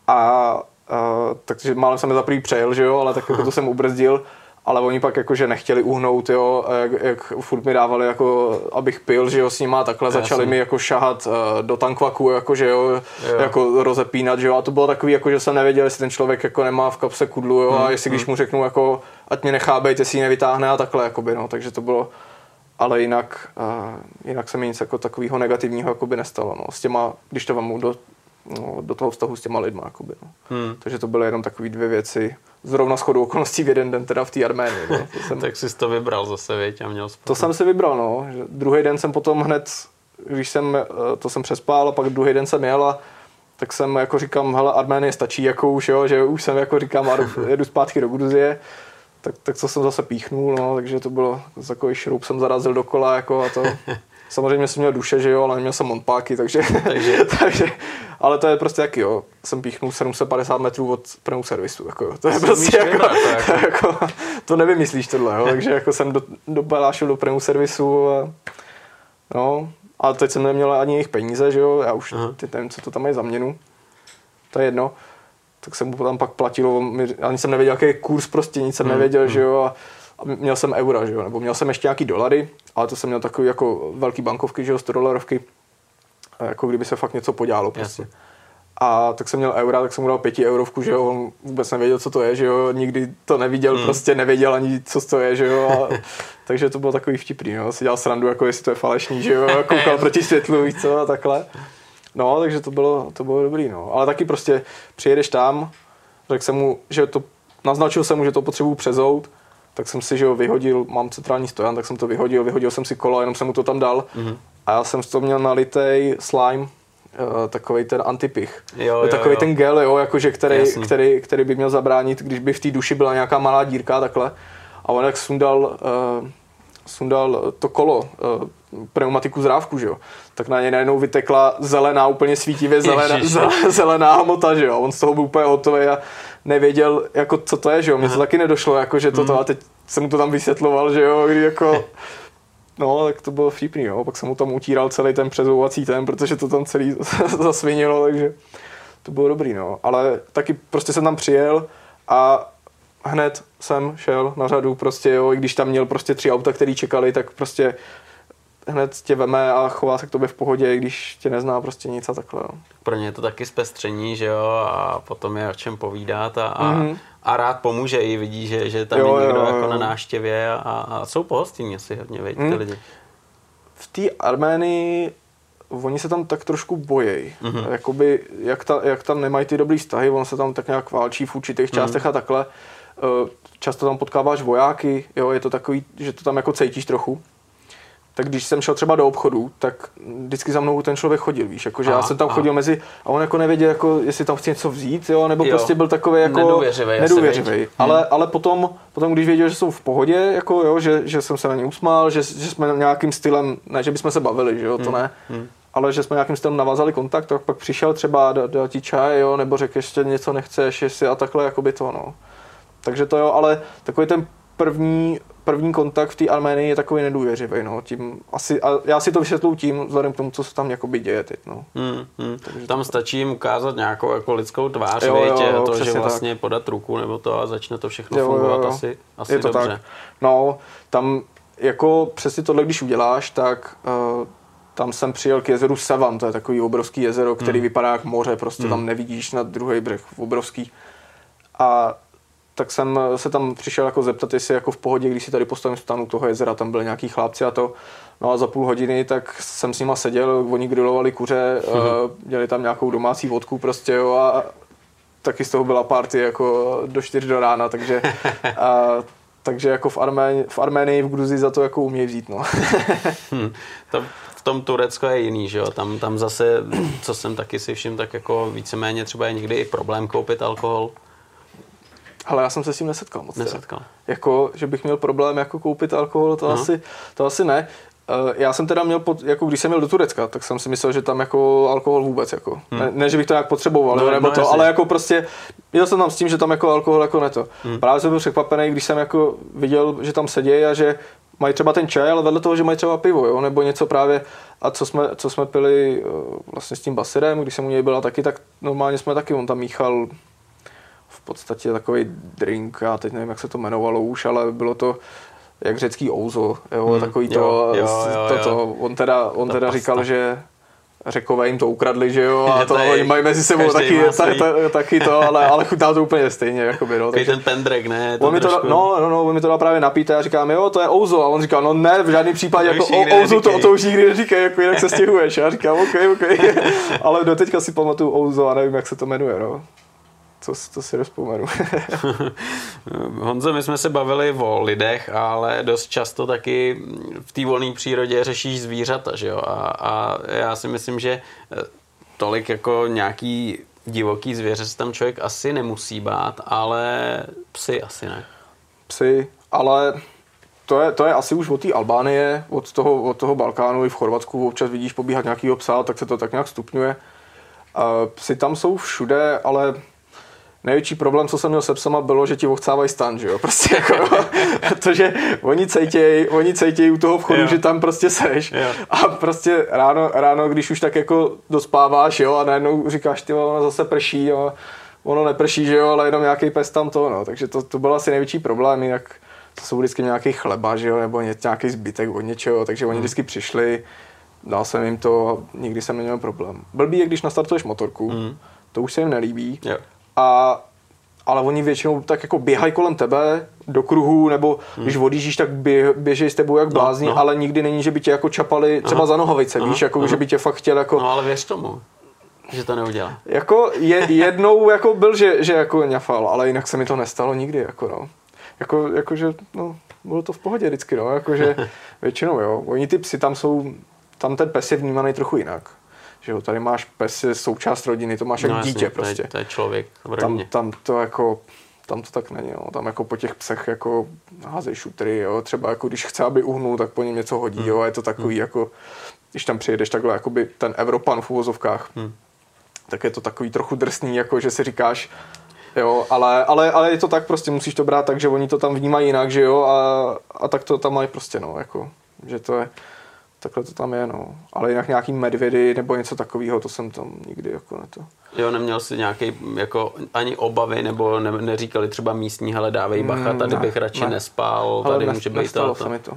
A uh, takže málem jsem je za prvý přejel, že jo, ale tak jako to jsem ubrzdil. Ale oni pak jakože nechtěli uhnout, jo, jak, jak furt mi dávali, jako, abych pil, že jo, s nima takhle Jasný. začali mi jako šahat uh, do tankvaku, jako, že jo, jo, jako rozepínat, že jo, a to bylo takový, jako, že jsem nevěděl, jestli ten člověk jako nemá v kapse kudlu, jo, hmm, a jestli hmm. když mu řeknu, jako, ať mě nechá být, jestli ji nevytáhne a takhle, jakoby, no, takže to bylo, ale jinak, uh, jinak se mi nic jako takového negativního jakoby nestalo, no, s těma, když to vám do, no, do toho vztahu s těma lidma, jakoby, no. Hmm. takže to byly jenom takové dvě věci, zrovna shodou okolností v jeden den teda v té Arménii. No. To jsem, tak jsi to vybral zase, věď, a měl spolu. To jsem si vybral, no. Druhý den jsem potom hned, když jsem, eh, to jsem přespál a pak druhý den jsem jel a tak jsem jako říkám, hele, Arménie stačí, jako už, jo, že už jsem jako říkám, jedu zpátky do Gruzie, tak, tak to jsem zase píchnul, no, takže to bylo takový šroub jsem zarazil dokola, jako a to, Samozřejmě jsem měl duše, že jo, ale neměl jsem montpáky, takže, takže. takže ale to je prostě jak jo, jsem píchnul 750 metrů od prvního servisu, jako jo. To je prostě jako, vybrat, to, jako. jako, to nevymyslíš tohle, jo, takže jako jsem do, dobalášil do prvního servisu a no, a teď jsem neměl ani jejich peníze, že jo, já už ty nevím, co to tam je za měnu, to je jedno, tak jsem mu tam pak platil, ani jsem nevěděl, jaký je kurz, prostě nic jsem hmm. nevěděl, hmm. že jo, a měl jsem eura, že jo, nebo měl jsem ještě nějaký dolary, ale to jsem měl takový jako velký bankovky, že jo, 100 dolarovky, jako kdyby se fakt něco podělalo prostě. Jasně. A tak jsem měl eura, tak jsem mu dal pěti eurovku, že jo, on vůbec nevěděl, co to je, že jo, nikdy to neviděl, mm. prostě nevěděl ani, co to je, že jo, a, takže to bylo takový vtipný, no, si dělal srandu, jako jestli to je falešný, že jo, koukal proti světlu, víš co, a takhle. No, takže to bylo, to bylo dobrý, no, ale taky prostě přijedeš tam, řekl jsem mu, že to, naznačil jsem mu, že to potřebuju přezout, tak jsem si, že jo, vyhodil, mám centrální stojan, tak jsem to vyhodil, vyhodil jsem si kolo, jenom jsem mu to tam dal. Mm-hmm. A já jsem to měl nalitej slime, uh, takový ten antipich. Jo, takový ten gel, jo, jakože který, který, který, by měl zabránit, když by v té duši byla nějaká malá dírka takhle. A on jak sundal, uh, sundal to kolo, uh, pneumatiku zrávku, že jo, tak na něj najednou vytekla zelená, úplně svítivě zelená, zelená hmota, že jo. On z toho byl úplně hotový a nevěděl, jako co to je, že jo. Mně to taky nedošlo, jako že toto, mm. a teď jsem mu to tam vysvětloval, že jo, kdy jako No, tak to bylo vtipný, jo. Pak jsem mu tam utíral celý ten přezouvací ten, protože to tam celý zasvinilo, takže to bylo dobrý, no. Ale taky prostě jsem tam přijel a hned jsem šel na řadu, prostě jo, i když tam měl prostě tři auta, který čekali, tak prostě hned tě veme a chová se k tobě v pohodě, když tě nezná prostě nic a takhle. Jo. Pro ně je to taky zpestření, že jo, a potom je o čem povídat a, a, mm-hmm. a rád pomůže i vidí, že, že tam jo, je někdo jo, jako jo. na náštěvě a, a jsou pohostinní asi hodně, veď, mm. ty lidi. V té Arménii oni se tam tak trošku bojejí. Mm-hmm. Jakoby, jak, ta, jak tam nemají ty dobrý vztahy, on se tam tak nějak válčí v určitých částech mm-hmm. a takhle. Eh, často tam potkáváš vojáky, jo, je to takový, že to tam jako cítíš trochu tak když jsem šel třeba do obchodu, tak vždycky za mnou ten člověk chodil, víš, jakože já jsem tam aha. chodil mezi a on jako nevěděl, jako, jestli tam chce něco vzít, jo, nebo jo. prostě byl takový jako nedůvěřivý, nedůvěřivý. ale, hmm. ale potom, potom, když věděl, že jsou v pohodě, jako jo, že, že jsem se na ně usmál, že, že jsme nějakým stylem, ne, že bychom se bavili, že jo, to hmm. ne, hmm. ale že jsme nějakým stylem navázali kontakt, tak pak přišel třeba dal ti čaj, jo, nebo řekl ještě něco nechceš, jestli a takhle, jako by to, no. Takže to jo, ale takový ten první první kontakt v té Arménii je takový nedůvěřivý, no, tím asi, a já si to vysvětluji tím, vzhledem k tomu, co se tam jakoby děje teď, no. Hmm, hmm. Takže tam to... stačí jim ukázat nějakou jako lidskou tvář, jo, jo, jo, to, že vlastně tak. podat ruku nebo to a začne to všechno jo, fungovat jo, jo. asi, asi je to dobře. Tak. No, tam jako přesně tohle, když uděláš, tak uh, tam jsem přijel k jezeru Savan, to je takový obrovský jezero, který hmm. vypadá jak moře, prostě hmm. tam nevidíš na druhý břeh, obrovský. A tak jsem se tam přišel jako zeptat, jestli jako v pohodě, když si tady postavím stanu toho jezera, tam byly nějaký chlápci a to. No a za půl hodiny tak jsem s nima seděl, oni grilovali kuře, mm-hmm. měli tam nějakou domácí vodku prostě jo, a taky z toho byla party jako do 4 do rána, takže a takže jako v, Arméni, v Arménii, v Gruzii za to jako umějí vzít, no. hmm. to v tom Turecko je jiný, že jo? Tam, tam zase, co jsem taky si všiml, tak jako víceméně třeba je někdy i problém koupit alkohol. Ale já jsem se s tím nesetkal moc. Nesetkal. Jako, že bych měl problém jako koupit alkohol, to, no. asi, to asi ne. Eh, já jsem teda měl, pod, jako když jsem měl do Turecka, tak jsem si myslel, že tam jako alkohol vůbec, jako. Hmm. Ne, ne, že bych to nějak potřeboval, no, nebo no, to, ale jako prostě, měl jsem tam s tím, že tam jako alkohol jako neto. Hmm. Právě jsem byl překvapený, když jsem jako viděl, že tam sedějí a že mají třeba ten čaj, ale vedle toho, že mají třeba pivo, jo, nebo něco právě, a co jsme, co jsme pili eh, vlastně s tím basirem, když jsem u něj byla taky, tak normálně jsme taky, on tam míchal podstatě takový drink, já teď nevím, jak se to jmenovalo už, ale bylo to jak řecký ouzo, jo, hmm, takový to, jo, jo, jo, to, to, on teda, on teda říkal, že Řekové jim to ukradli, že jo, a to oni mají mezi sebou taky, ta, ta, taky to, ale, ale chutná to úplně stejně, jakoby, no. Takže, ten pendrek, ne? To on mi to, no, no, no, on mi to dá právě napít a já říkám, jo, to je ouzo, a on říká, no ne, v žádném případě, jako o, ouzo, to, to už nikdy neříkej, jako jinak se stěhuješ, a já říkám, OK, OK, ale do teďka si pamatuju ouzo a nevím, jak se to jmenuje, no to, to si rozpomenu. Honzo, my jsme se bavili o lidech, ale dost často taky v té volné přírodě řešíš zvířata, že jo? A, a já si myslím, že eh, tolik jako nějaký divoký zvěře se tam člověk asi nemusí bát, ale psy asi ne. Psy, ale to je, to je asi už od té Albánie, od toho, od toho Balkánu i v Chorvatsku občas vidíš pobíhat nějakýho psa, tak se to tak nějak stupňuje. Psy tam jsou všude, ale největší problém, co jsem měl se psama, bylo, že ti ochcávají stan, že jo, prostě jako, protože oni cejtějí, oni cejtějí u toho vchodu, jo. že tam prostě seš jo. a prostě ráno, ráno, když už tak jako dospáváš, jo, a najednou říkáš, ty ono zase prší, jo, ono neprší, že jo, ale jenom nějaký pes tam to, no, takže to, to byl asi největší problém, jak to jsou vždycky nějaký chleba, že jo, nebo nějaký zbytek od něčeho, takže oni hmm. vždycky přišli, dal jsem jim to, nikdy jsem neměl problém. Blbý je, když nastartuješ motorku, mm. to už se jim nelíbí, jo a ale oni většinou tak jako běhají kolem tebe do kruhu, nebo hmm. když odjíždíš, tak bě, běží s tebou jak no, blázni, no, no. ale nikdy není, že by tě jako čapali třeba aha, za nohavice, aha, víš, jako aha. že by tě fakt chtěl jako... No ale věř tomu, že to neudělá. Jako je, jednou jako byl, že, že jako ňafal, ale jinak se mi to nestalo nikdy, jako no. Jako, jako že, no, bylo to v pohodě vždycky, no, jakože většinou, jo. Oni ty psy tam jsou, tam ten pes je vnímaný trochu jinak že jo, tady máš pes, je součást rodiny, to máš no, jako dítě prostě. To je, to je člověk v tam, tam to jako, tam to tak není, no. tam jako po těch psech jako házej šutry, jo, třeba jako když chce, aby uhnul, tak po něm něco hodí, hmm. jo, a je to takový hmm. jako, když tam přijedeš takhle, jakoby ten Evropan v uvozovkách, hmm. tak je to takový trochu drsný, jako že si říkáš, Jo, ale, ale, ale je to tak, prostě musíš to brát tak, že oni to tam vnímají jinak, že jo, a, a tak to tam mají prostě, no, jako, že to je, takhle to tam je, no. Ale jinak nějaký medvědy nebo něco takového, to jsem tam nikdy jako ne to. Jo, neměl jsi nějaký jako ani obavy, nebo ne, neříkali třeba místní, hele dávej bacha, tady mm, bych radši ne. nespal, tady ale může být to. se mi to.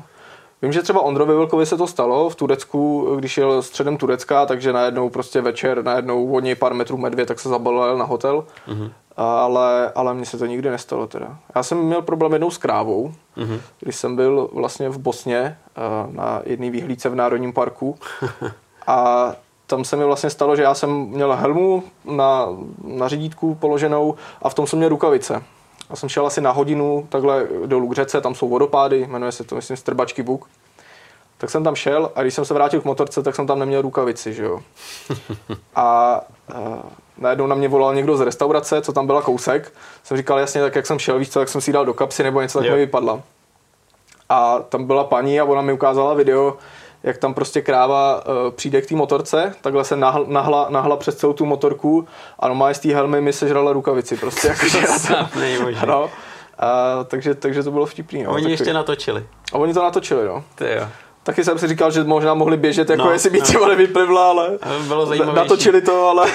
Vím, že třeba Ondrovi Vilkovi se to stalo v Turecku, když jel středem Turecka, takže najednou prostě večer, najednou od něj pár metrů medvěd, tak se zabalil na hotel. Mm-hmm ale, ale mně se to nikdy nestalo teda. Já jsem měl problém jednou s krávou, mm-hmm. když jsem byl vlastně v Bosně eh, na jedné výhlídce v Národním parku a tam se mi vlastně stalo, že já jsem měl helmu na, na řídítku položenou a v tom jsem měl rukavice. Já jsem šel asi na hodinu takhle dolů k řece, tam jsou vodopády, jmenuje se to, myslím, Strbačky Buk. Tak jsem tam šel a když jsem se vrátil k motorce, tak jsem tam neměl rukavici, že jo. A, a najednou na mě volal někdo z restaurace, co tam byla kousek. Jsem říkal jasně, tak jak jsem šel, víš co, tak jsem si dal do kapsy nebo něco tak mi vypadla. A tam byla paní a ona mi ukázala video, jak tam prostě kráva uh, přijde k té motorce, takhle se nahl, nahla, nahla přes celou tu motorku a normálně z té helmy mi sežrala rukavici prostě. Jako, to no. A, takže, takže to bylo vtipný. No. Oni takový. ještě natočili. A oni to natočili, no. Ty jo. Taky jsem si říkal, že možná mohli běžet, jako no, jestli by no. třeba nevyplivla, ale bylo natočili to, ale...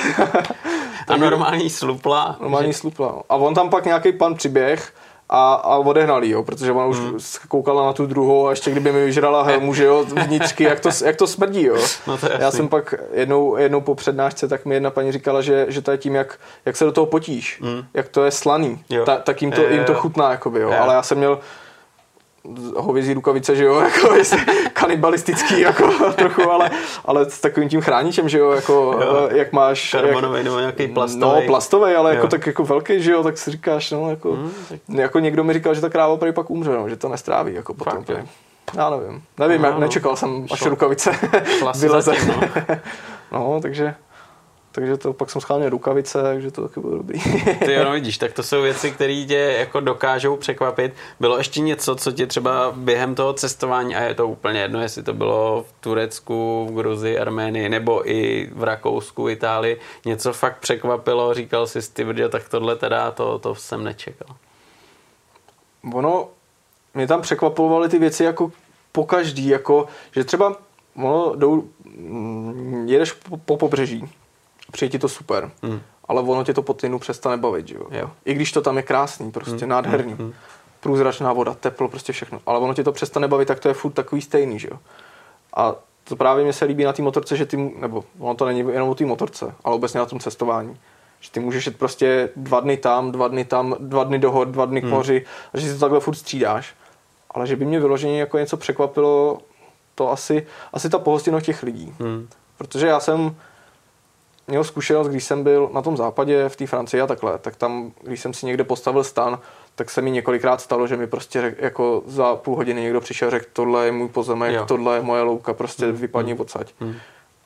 a normální slupla. Normální že... slupla. No. A on tam pak nějaký pan přiběh a, a odehnal jo, protože ona už hmm. koukala na tu druhou a ještě kdyby mi vyžrala helmu, že jo, vnitřky, jak to, jak to smrdí, jo. No to Já jsem pak jednou, jednou po přednášce, tak mi jedna paní říkala, že, že to je tím, jak, jak se do toho potíš, hmm. jak to je slaný, ta, tak jim to, jim to chutná, jakoby, jo. jo. Ale já jsem měl hovězí rukavice, že jo, jako kanibalistický, jako trochu, ale, ale s takovým tím chráničem, že jo, jako jo. jak máš... Karbonový nebo nějaký plastový. No, plastový, ale jako tak jako velký, že jo, tak si říkáš, no, jako, hmm, tak... jako někdo mi říkal, že ta kráva prý pak umře, no, že to nestráví, jako potom. Fakt, já nevím, nevím, no, no. nečekal jsem, až Šlo. rukavice vyleze. no. no, takže takže to pak jsem schválně rukavice, takže to taky bylo dobrý. Ty jo, no vidíš, tak to jsou věci, které tě jako dokážou překvapit. Bylo ještě něco, co tě třeba během toho cestování, a je to úplně jedno, jestli to bylo v Turecku, v Gruzii, Arménii, nebo i v Rakousku, Itálii, něco fakt překvapilo, říkal si ty tak tohle teda, to, to jsem nečekal. Ono, mě tam překvapovaly ty věci jako po každý, jako, že třeba ono, jdou, mm, jedeš po, po pobřeží, přijde ti to super, mm. ale ono tě to po týdnu přestane bavit, že jo? jo. I když to tam je krásný, prostě mm. nádherný. Mm. Průzračná voda, teplo, prostě všechno. Ale ono tě to přestane bavit, tak to je furt takový stejný, že jo? A to právě mě se líbí na té motorce, že ty, nebo ono to není jenom o té motorce, ale obecně na tom cestování. Že ty můžeš jít prostě dva dny tam, dva dny tam, dva dny do hor, dva dny k hmm. moři, a že si to takhle furt střídáš. Ale že by mě vyloženě jako něco překvapilo, to asi, asi ta pohostinnost těch lidí. Hmm. Protože já jsem měl zkušenost, když jsem byl na tom západě v té Francii a takhle, tak tam, když jsem si někde postavil stan, tak se mi několikrát stalo, že mi prostě řek, jako za půl hodiny někdo přišel a řekl, tohle je můj pozemek, jo. tohle je moje louka, prostě hmm. vypadni hmm. odsaď. Hmm.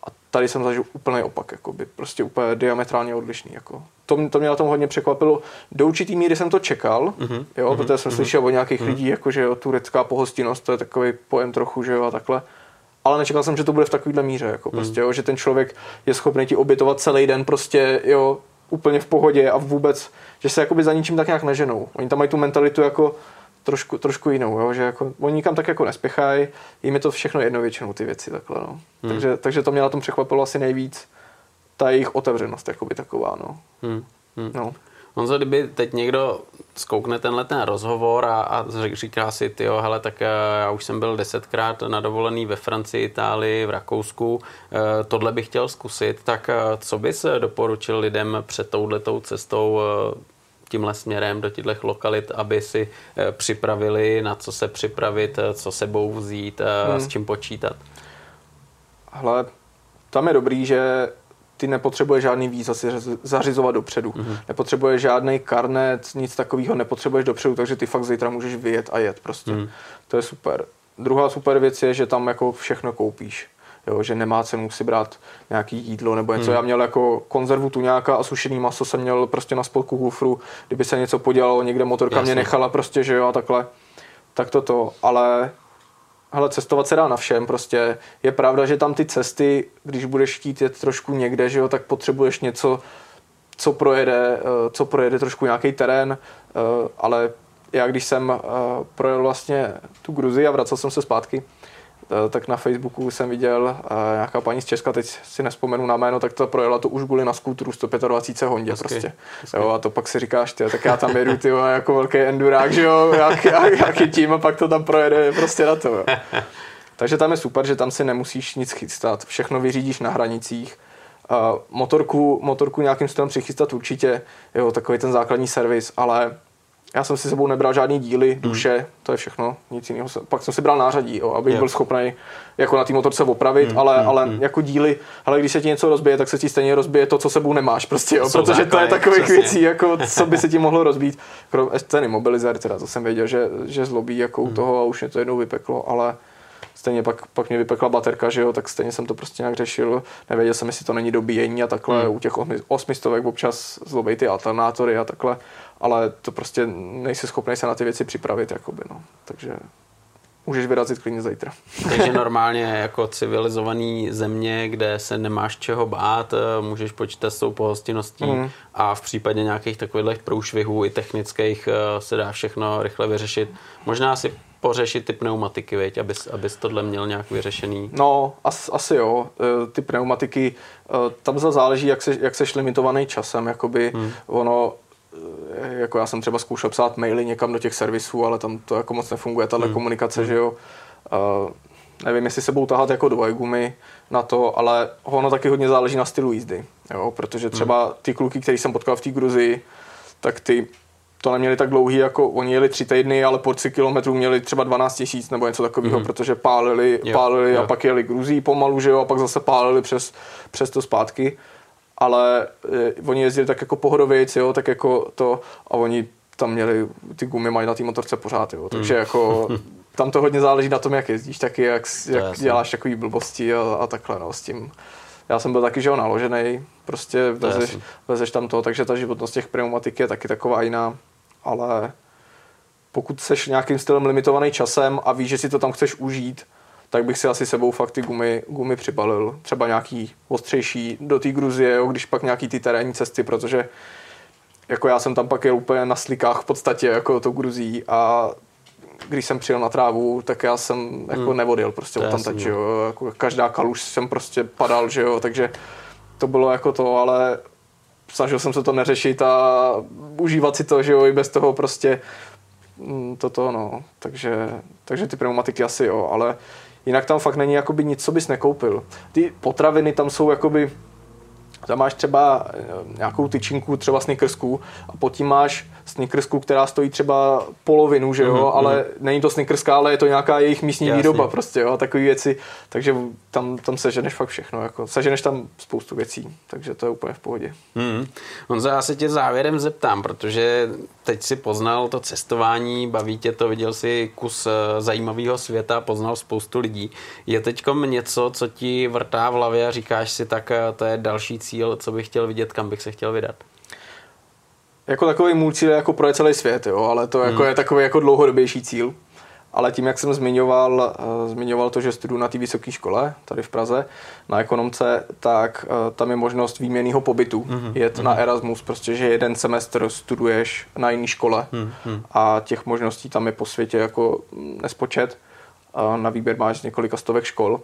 A tady jsem zažil úplně opak, jakoby, prostě úplně diametrálně odlišný. Jako. To, to mě na tom hodně překvapilo. Do určitý míry jsem to čekal, mm-hmm. jo, protože jsem mm-hmm. slyšel od nějakých mm-hmm. lidí, jako, že jo, turecká pohostinnost, to je takový pojem trochu, že jo, a takhle ale nečekal jsem, že to bude v takovéhle míře, jako hmm. prostě, jo, že ten člověk je schopný ti obětovat celý den prostě, jo, úplně v pohodě a vůbec, že se jakoby za ničím tak nějak neženou. Oni tam mají tu mentalitu jako trošku, trošku jinou, jo, že jako, oni nikam tak jako nespěchají, jim je to všechno jedno většinou ty věci takhle, no. Hmm. Takže, takže to mě na tom překvapilo asi nejvíc, ta jejich otevřenost, jakoby taková, no. Hmm. Hmm. no. Honzo, kdyby teď někdo zkoukne tenhle ten rozhovor a, a říká si, ty hele, tak eh, já už jsem byl desetkrát na dovolený ve Francii, Itálii, v Rakousku, eh, tohle bych chtěl zkusit, tak eh, co bys doporučil lidem před touhletou cestou tímhle směrem do těchto lokalit, aby si připravili, na co se připravit, co sebou vzít, hmm. s čím počítat? Hle, tam je dobrý, že ty nepotřebuješ žádný víza si zařizovat dopředu. Mm-hmm. Nepotřebuješ žádný karnet, nic takového nepotřebuješ dopředu, takže ty fakt zítra můžeš vyjet a jet prostě. Mm-hmm. To je super. Druhá super věc je, že tam jako všechno koupíš. Jo, že nemá cenu si brát nějaký jídlo nebo něco. Hmm. Já měl jako konzervu tuňáka a sušený maso jsem měl prostě na spodku kufru, kdyby se něco podělalo, někde motorka Jasně. mě nechala prostě, že jo, a takhle. Tak toto, ale hele, cestovat se dá na všem, prostě. Je pravda, že tam ty cesty, když budeš chtít jet trošku někde, že jo, tak potřebuješ něco, co projede, eh, co projede trošku nějaký terén, eh, ale já když jsem eh, projel vlastně tu Gruzi a vracel jsem se zpátky, tak na Facebooku jsem viděl uh, nějaká paní z Česka, teď si nespomenu na jméno, tak to projela to už byli na skútru 125 Hondě hezky, prostě. Hezky. Jo, a to pak si říkáš, ty, tak já tam jedu ty, jako velký endurák, že jo, jak, jak, jak chytím a pak to tam projede prostě na to. Jo. Takže tam je super, že tam si nemusíš nic chystat, všechno vyřídíš na hranicích. Uh, motorku, motorku nějakým stylem přichystat určitě, jo, takový ten základní servis, ale já jsem si sebou nebral žádný díly, hmm. duše, hmm. to je všechno, nic jiného. Pak jsem si bral nářadí, jo, abych byl schopný jako na té motorce opravit, hmm. ale, hmm. ale hmm. jako díly, ale když se ti něco rozbije, tak se ti stejně rozbije to, co sebou nemáš, prostě, jo, protože to je takových věcí, jako co by se ti mohlo rozbít. Krom ten imobilizer, teda to jsem věděl, že, že zlobí jako hmm. u toho a už mě to jednou vypeklo, ale stejně pak, pak mě vypekla baterka, že jo, tak stejně jsem to prostě nějak řešil. Nevěděl jsem, jestli to není dobíjení a takhle. Hmm. U těch osmistovek občas zlobej ty alternátory a takhle ale to prostě nejsi schopný se na ty věci připravit, jakoby, no. takže můžeš vyrazit klidně zítra. Takže normálně jako civilizovaný země, kde se nemáš čeho bát, eh, můžeš počítat s tou pohostinností mm. a v případě nějakých takových průšvihů i technických eh, se dá všechno rychle vyřešit. Možná si pořešit ty pneumatiky, veď, abys, abys tohle měl nějak vyřešený? No, as, asi jo. Eh, ty pneumatiky, tam záleží, jak, se, jak seš limitovaný časem. Jakoby hmm. ono, Eh, jako já jsem třeba zkoušel psát maily někam do těch servisů, ale tam to jako moc nefunguje, tahle hmm. komunikace, hmm. že jo. Uh, nevím, jestli se budou tahat jako dvojgumy na to, ale ono taky hodně záleží na stylu jízdy, jo, protože třeba hmm. ty kluky, který jsem potkal v té Gruzii, tak ty to neměli tak dlouhý, jako oni jeli tři týdny, ale po tři kilometrů měli třeba 12 tisíc nebo něco takového, mm. protože pálili, jo, pálili jo. a pak jeli Gruzí pomalu, že jo, a pak zase pálili přes, přes to zpátky. Ale e, oni jezdili tak jako pohodovějc, jo, tak jako to, a oni tam měli, ty gumy mají na té motorce pořád, jo, takže mm. jako tam to hodně záleží na tom, jak jezdíš, taky jak, jak děláš takový blbosti a, a takhle, no, s tím. Já jsem byl taky, že jo, naložený, prostě vezeš, vezeš tam to, takže ta životnost těch pneumatik je taky taková jiná ale pokud seš nějakým stylem limitovaný časem a víš, že si to tam chceš užít, tak bych si asi sebou fakt ty gumy, gumy přibalil. Třeba nějaký ostřejší do té Gruzie, jo, když pak nějaký ty terénní cesty, protože jako já jsem tam pak jel úplně na slikách v podstatě, jako to Gruzí a když jsem přijel na trávu, tak já jsem jako hmm. nevodil prostě od tam jo. No. Jako každá kaluž jsem prostě padal, že jo, takže to bylo jako to, ale snažil jsem se to neřešit a užívat si to, že jo, i bez toho prostě mm, toto, no. Takže, takže ty pneumatiky asi jo, ale jinak tam fakt není jakoby nic, co bys nekoupil. Ty potraviny tam jsou jakoby tam máš třeba eh, nějakou tyčinku, třeba snickersku a pod tím máš snickersku, která stojí třeba polovinu, že jo, mm-hmm. ale není to snickerska, ale je to nějaká jejich místní Jasně. výroba prostě, jo, takové věci, takže tam, tam seženeš fakt všechno, jako seženeš tam spoustu věcí, takže to je úplně v pohodě. Mm. Honzo, já se tě závěrem zeptám, protože teď si poznal to cestování, baví tě to, viděl si kus eh, zajímavého světa, poznal spoustu lidí. Je teď něco, co ti vrtá v hlavě a říkáš si, tak eh, to je další cíl, co bych chtěl vidět, kam bych se chtěl vydat? Jako takový můj cíl je jako pro celý svět, jo, ale to jako hmm. je takový jako dlouhodobější cíl. Ale tím, jak jsem zmiňoval, uh, zmiňoval to, že studuju na té vysoké škole tady v Praze na ekonomce, tak uh, tam je možnost výměnného pobytu. Mm-hmm. Jet mm-hmm. na Erasmus, prostě, že jeden semestr studuješ na jiné škole mm-hmm. a těch možností tam je po světě jako nespočet. Uh, na výběr máš několika stovek škol.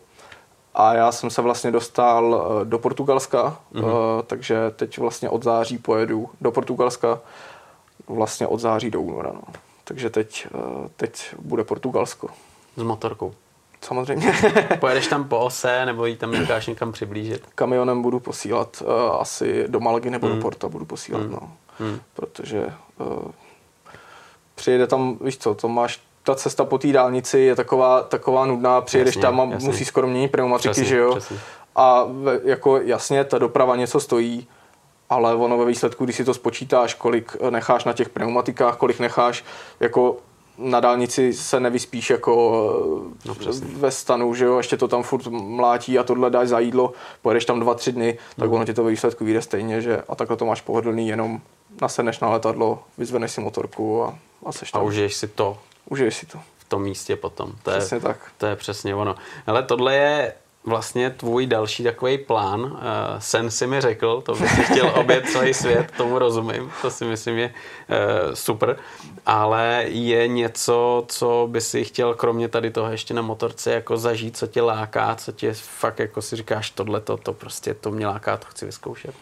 A já jsem se vlastně dostal do Portugalska, mm-hmm. takže teď vlastně od září pojedu do Portugalska, vlastně od září do února. No. Takže teď, eh, teď bude Portugalsko. S motorkou? Samozřejmě. Pojedeš tam po ose, nebo ji tam necháš někam přiblížit? Kamionem budu posílat uh, asi do Malagy nebo mm. do Porta budu posílat, mm. no. Mm. Protože uh, přijede tam, víš co, to máš ta cesta po té dálnici je taková, taková nudná, přijedeš jasně, tam a jasně. musí skoro měnit pneumatiky, přesně, že jo? Přesně. A ve, jako jasně, ta doprava něco stojí, ale ono ve výsledku, když si to spočítáš, kolik necháš na těch pneumatikách, kolik necháš jako na dálnici se nevyspíš jako no, ve stanu, že jo, ještě to tam furt mlátí a tohle dáš za jídlo, pojedeš tam dva, tři dny, tak mm. ono ti to ve výsledku vyjde stejně, že a takhle to máš pohodlný, jenom nasedneš na letadlo, vyzveneš si motorku a, a seš tam. A užiješ si to. Užiješ si to. V tom místě potom. To přesně je, tak. To je přesně ono. Ale tohle je vlastně tvůj další takový plán. Uh, sen si mi řekl, to bych si chtěl obět celý svět, tomu rozumím, to si myslím je uh, super, ale je něco, co by si chtěl kromě tady toho ještě na motorce jako zažít, co tě láká, co tě fakt jako si říkáš tohle, to, to prostě to mě láká, to chci vyzkoušet.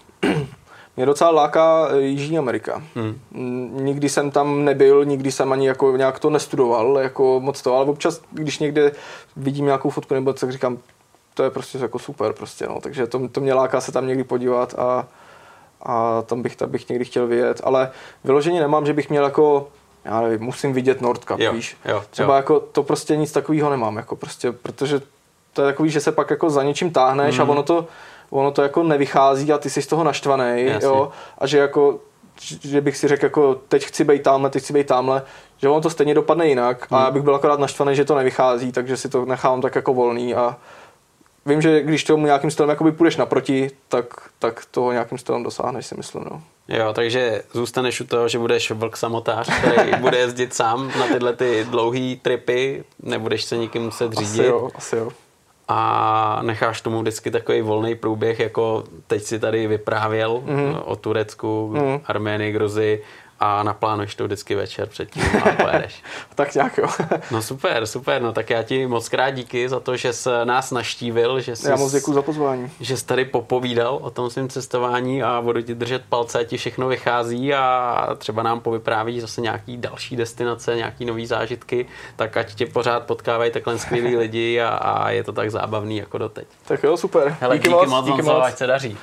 Mě docela láká eh, Jižní Amerika. Hmm. Nikdy jsem tam nebyl, nikdy jsem ani jako nějak to nestudoval, jako moc to, ale občas, když někde vidím nějakou fotku nebo tak říkám, to je prostě jako super prostě, no. takže to, to mě láká se tam někdy podívat a, a tam bych, tam bych někdy chtěl vyjet, ale vyloženě nemám, že bych měl jako já nevím, musím vidět Nordcup, jo, víš. Jo, Třeba jo. jako to prostě nic takového nemám, jako prostě, protože to je takový, že se pak jako za něčím táhneš mm. a mhm. ono to, ono to jako nevychází a ty jsi z toho naštvaný, jo, a že jako že bych si řekl, jako teď chci být tamhle, teď chci být tamhle, že ono to stejně dopadne jinak a já bych byl akorát naštvaný, že to nevychází, takže si to nechám tak jako volný a, vím, že když tomu nějakým stylem jakoby půjdeš naproti, tak, tak toho nějakým stylem dosáhneš, si myslím. No. Jo, takže zůstaneš u toho, že budeš vlk samotář, který bude jezdit sám na tyhle ty dlouhé tripy, nebudeš se nikým muset řídit. Asi jo, asi jo. A necháš tomu vždycky takový volný průběh, jako teď si tady vyprávěl mm-hmm. o Turecku, mm-hmm. Arménii, Gruzi, a naplánuješ to vždycky večer předtím a pojedeš. tak nějak jo. no super, super, no tak já ti moc krát díky za to, že jsi nás naštívil, že jsi, já moc děkuji za pozvání. Že jsi tady popovídal o tom svém cestování a budu ti držet palce, ti všechno vychází a třeba nám povypráví zase nějaký další destinace, nějaký nový zážitky, tak ať tě pořád potkávají takhle skvělí lidi a, a, je to tak zábavný jako doteď. Tak jo, super. Hele, díky, díky moc, díky moc, ať se daří.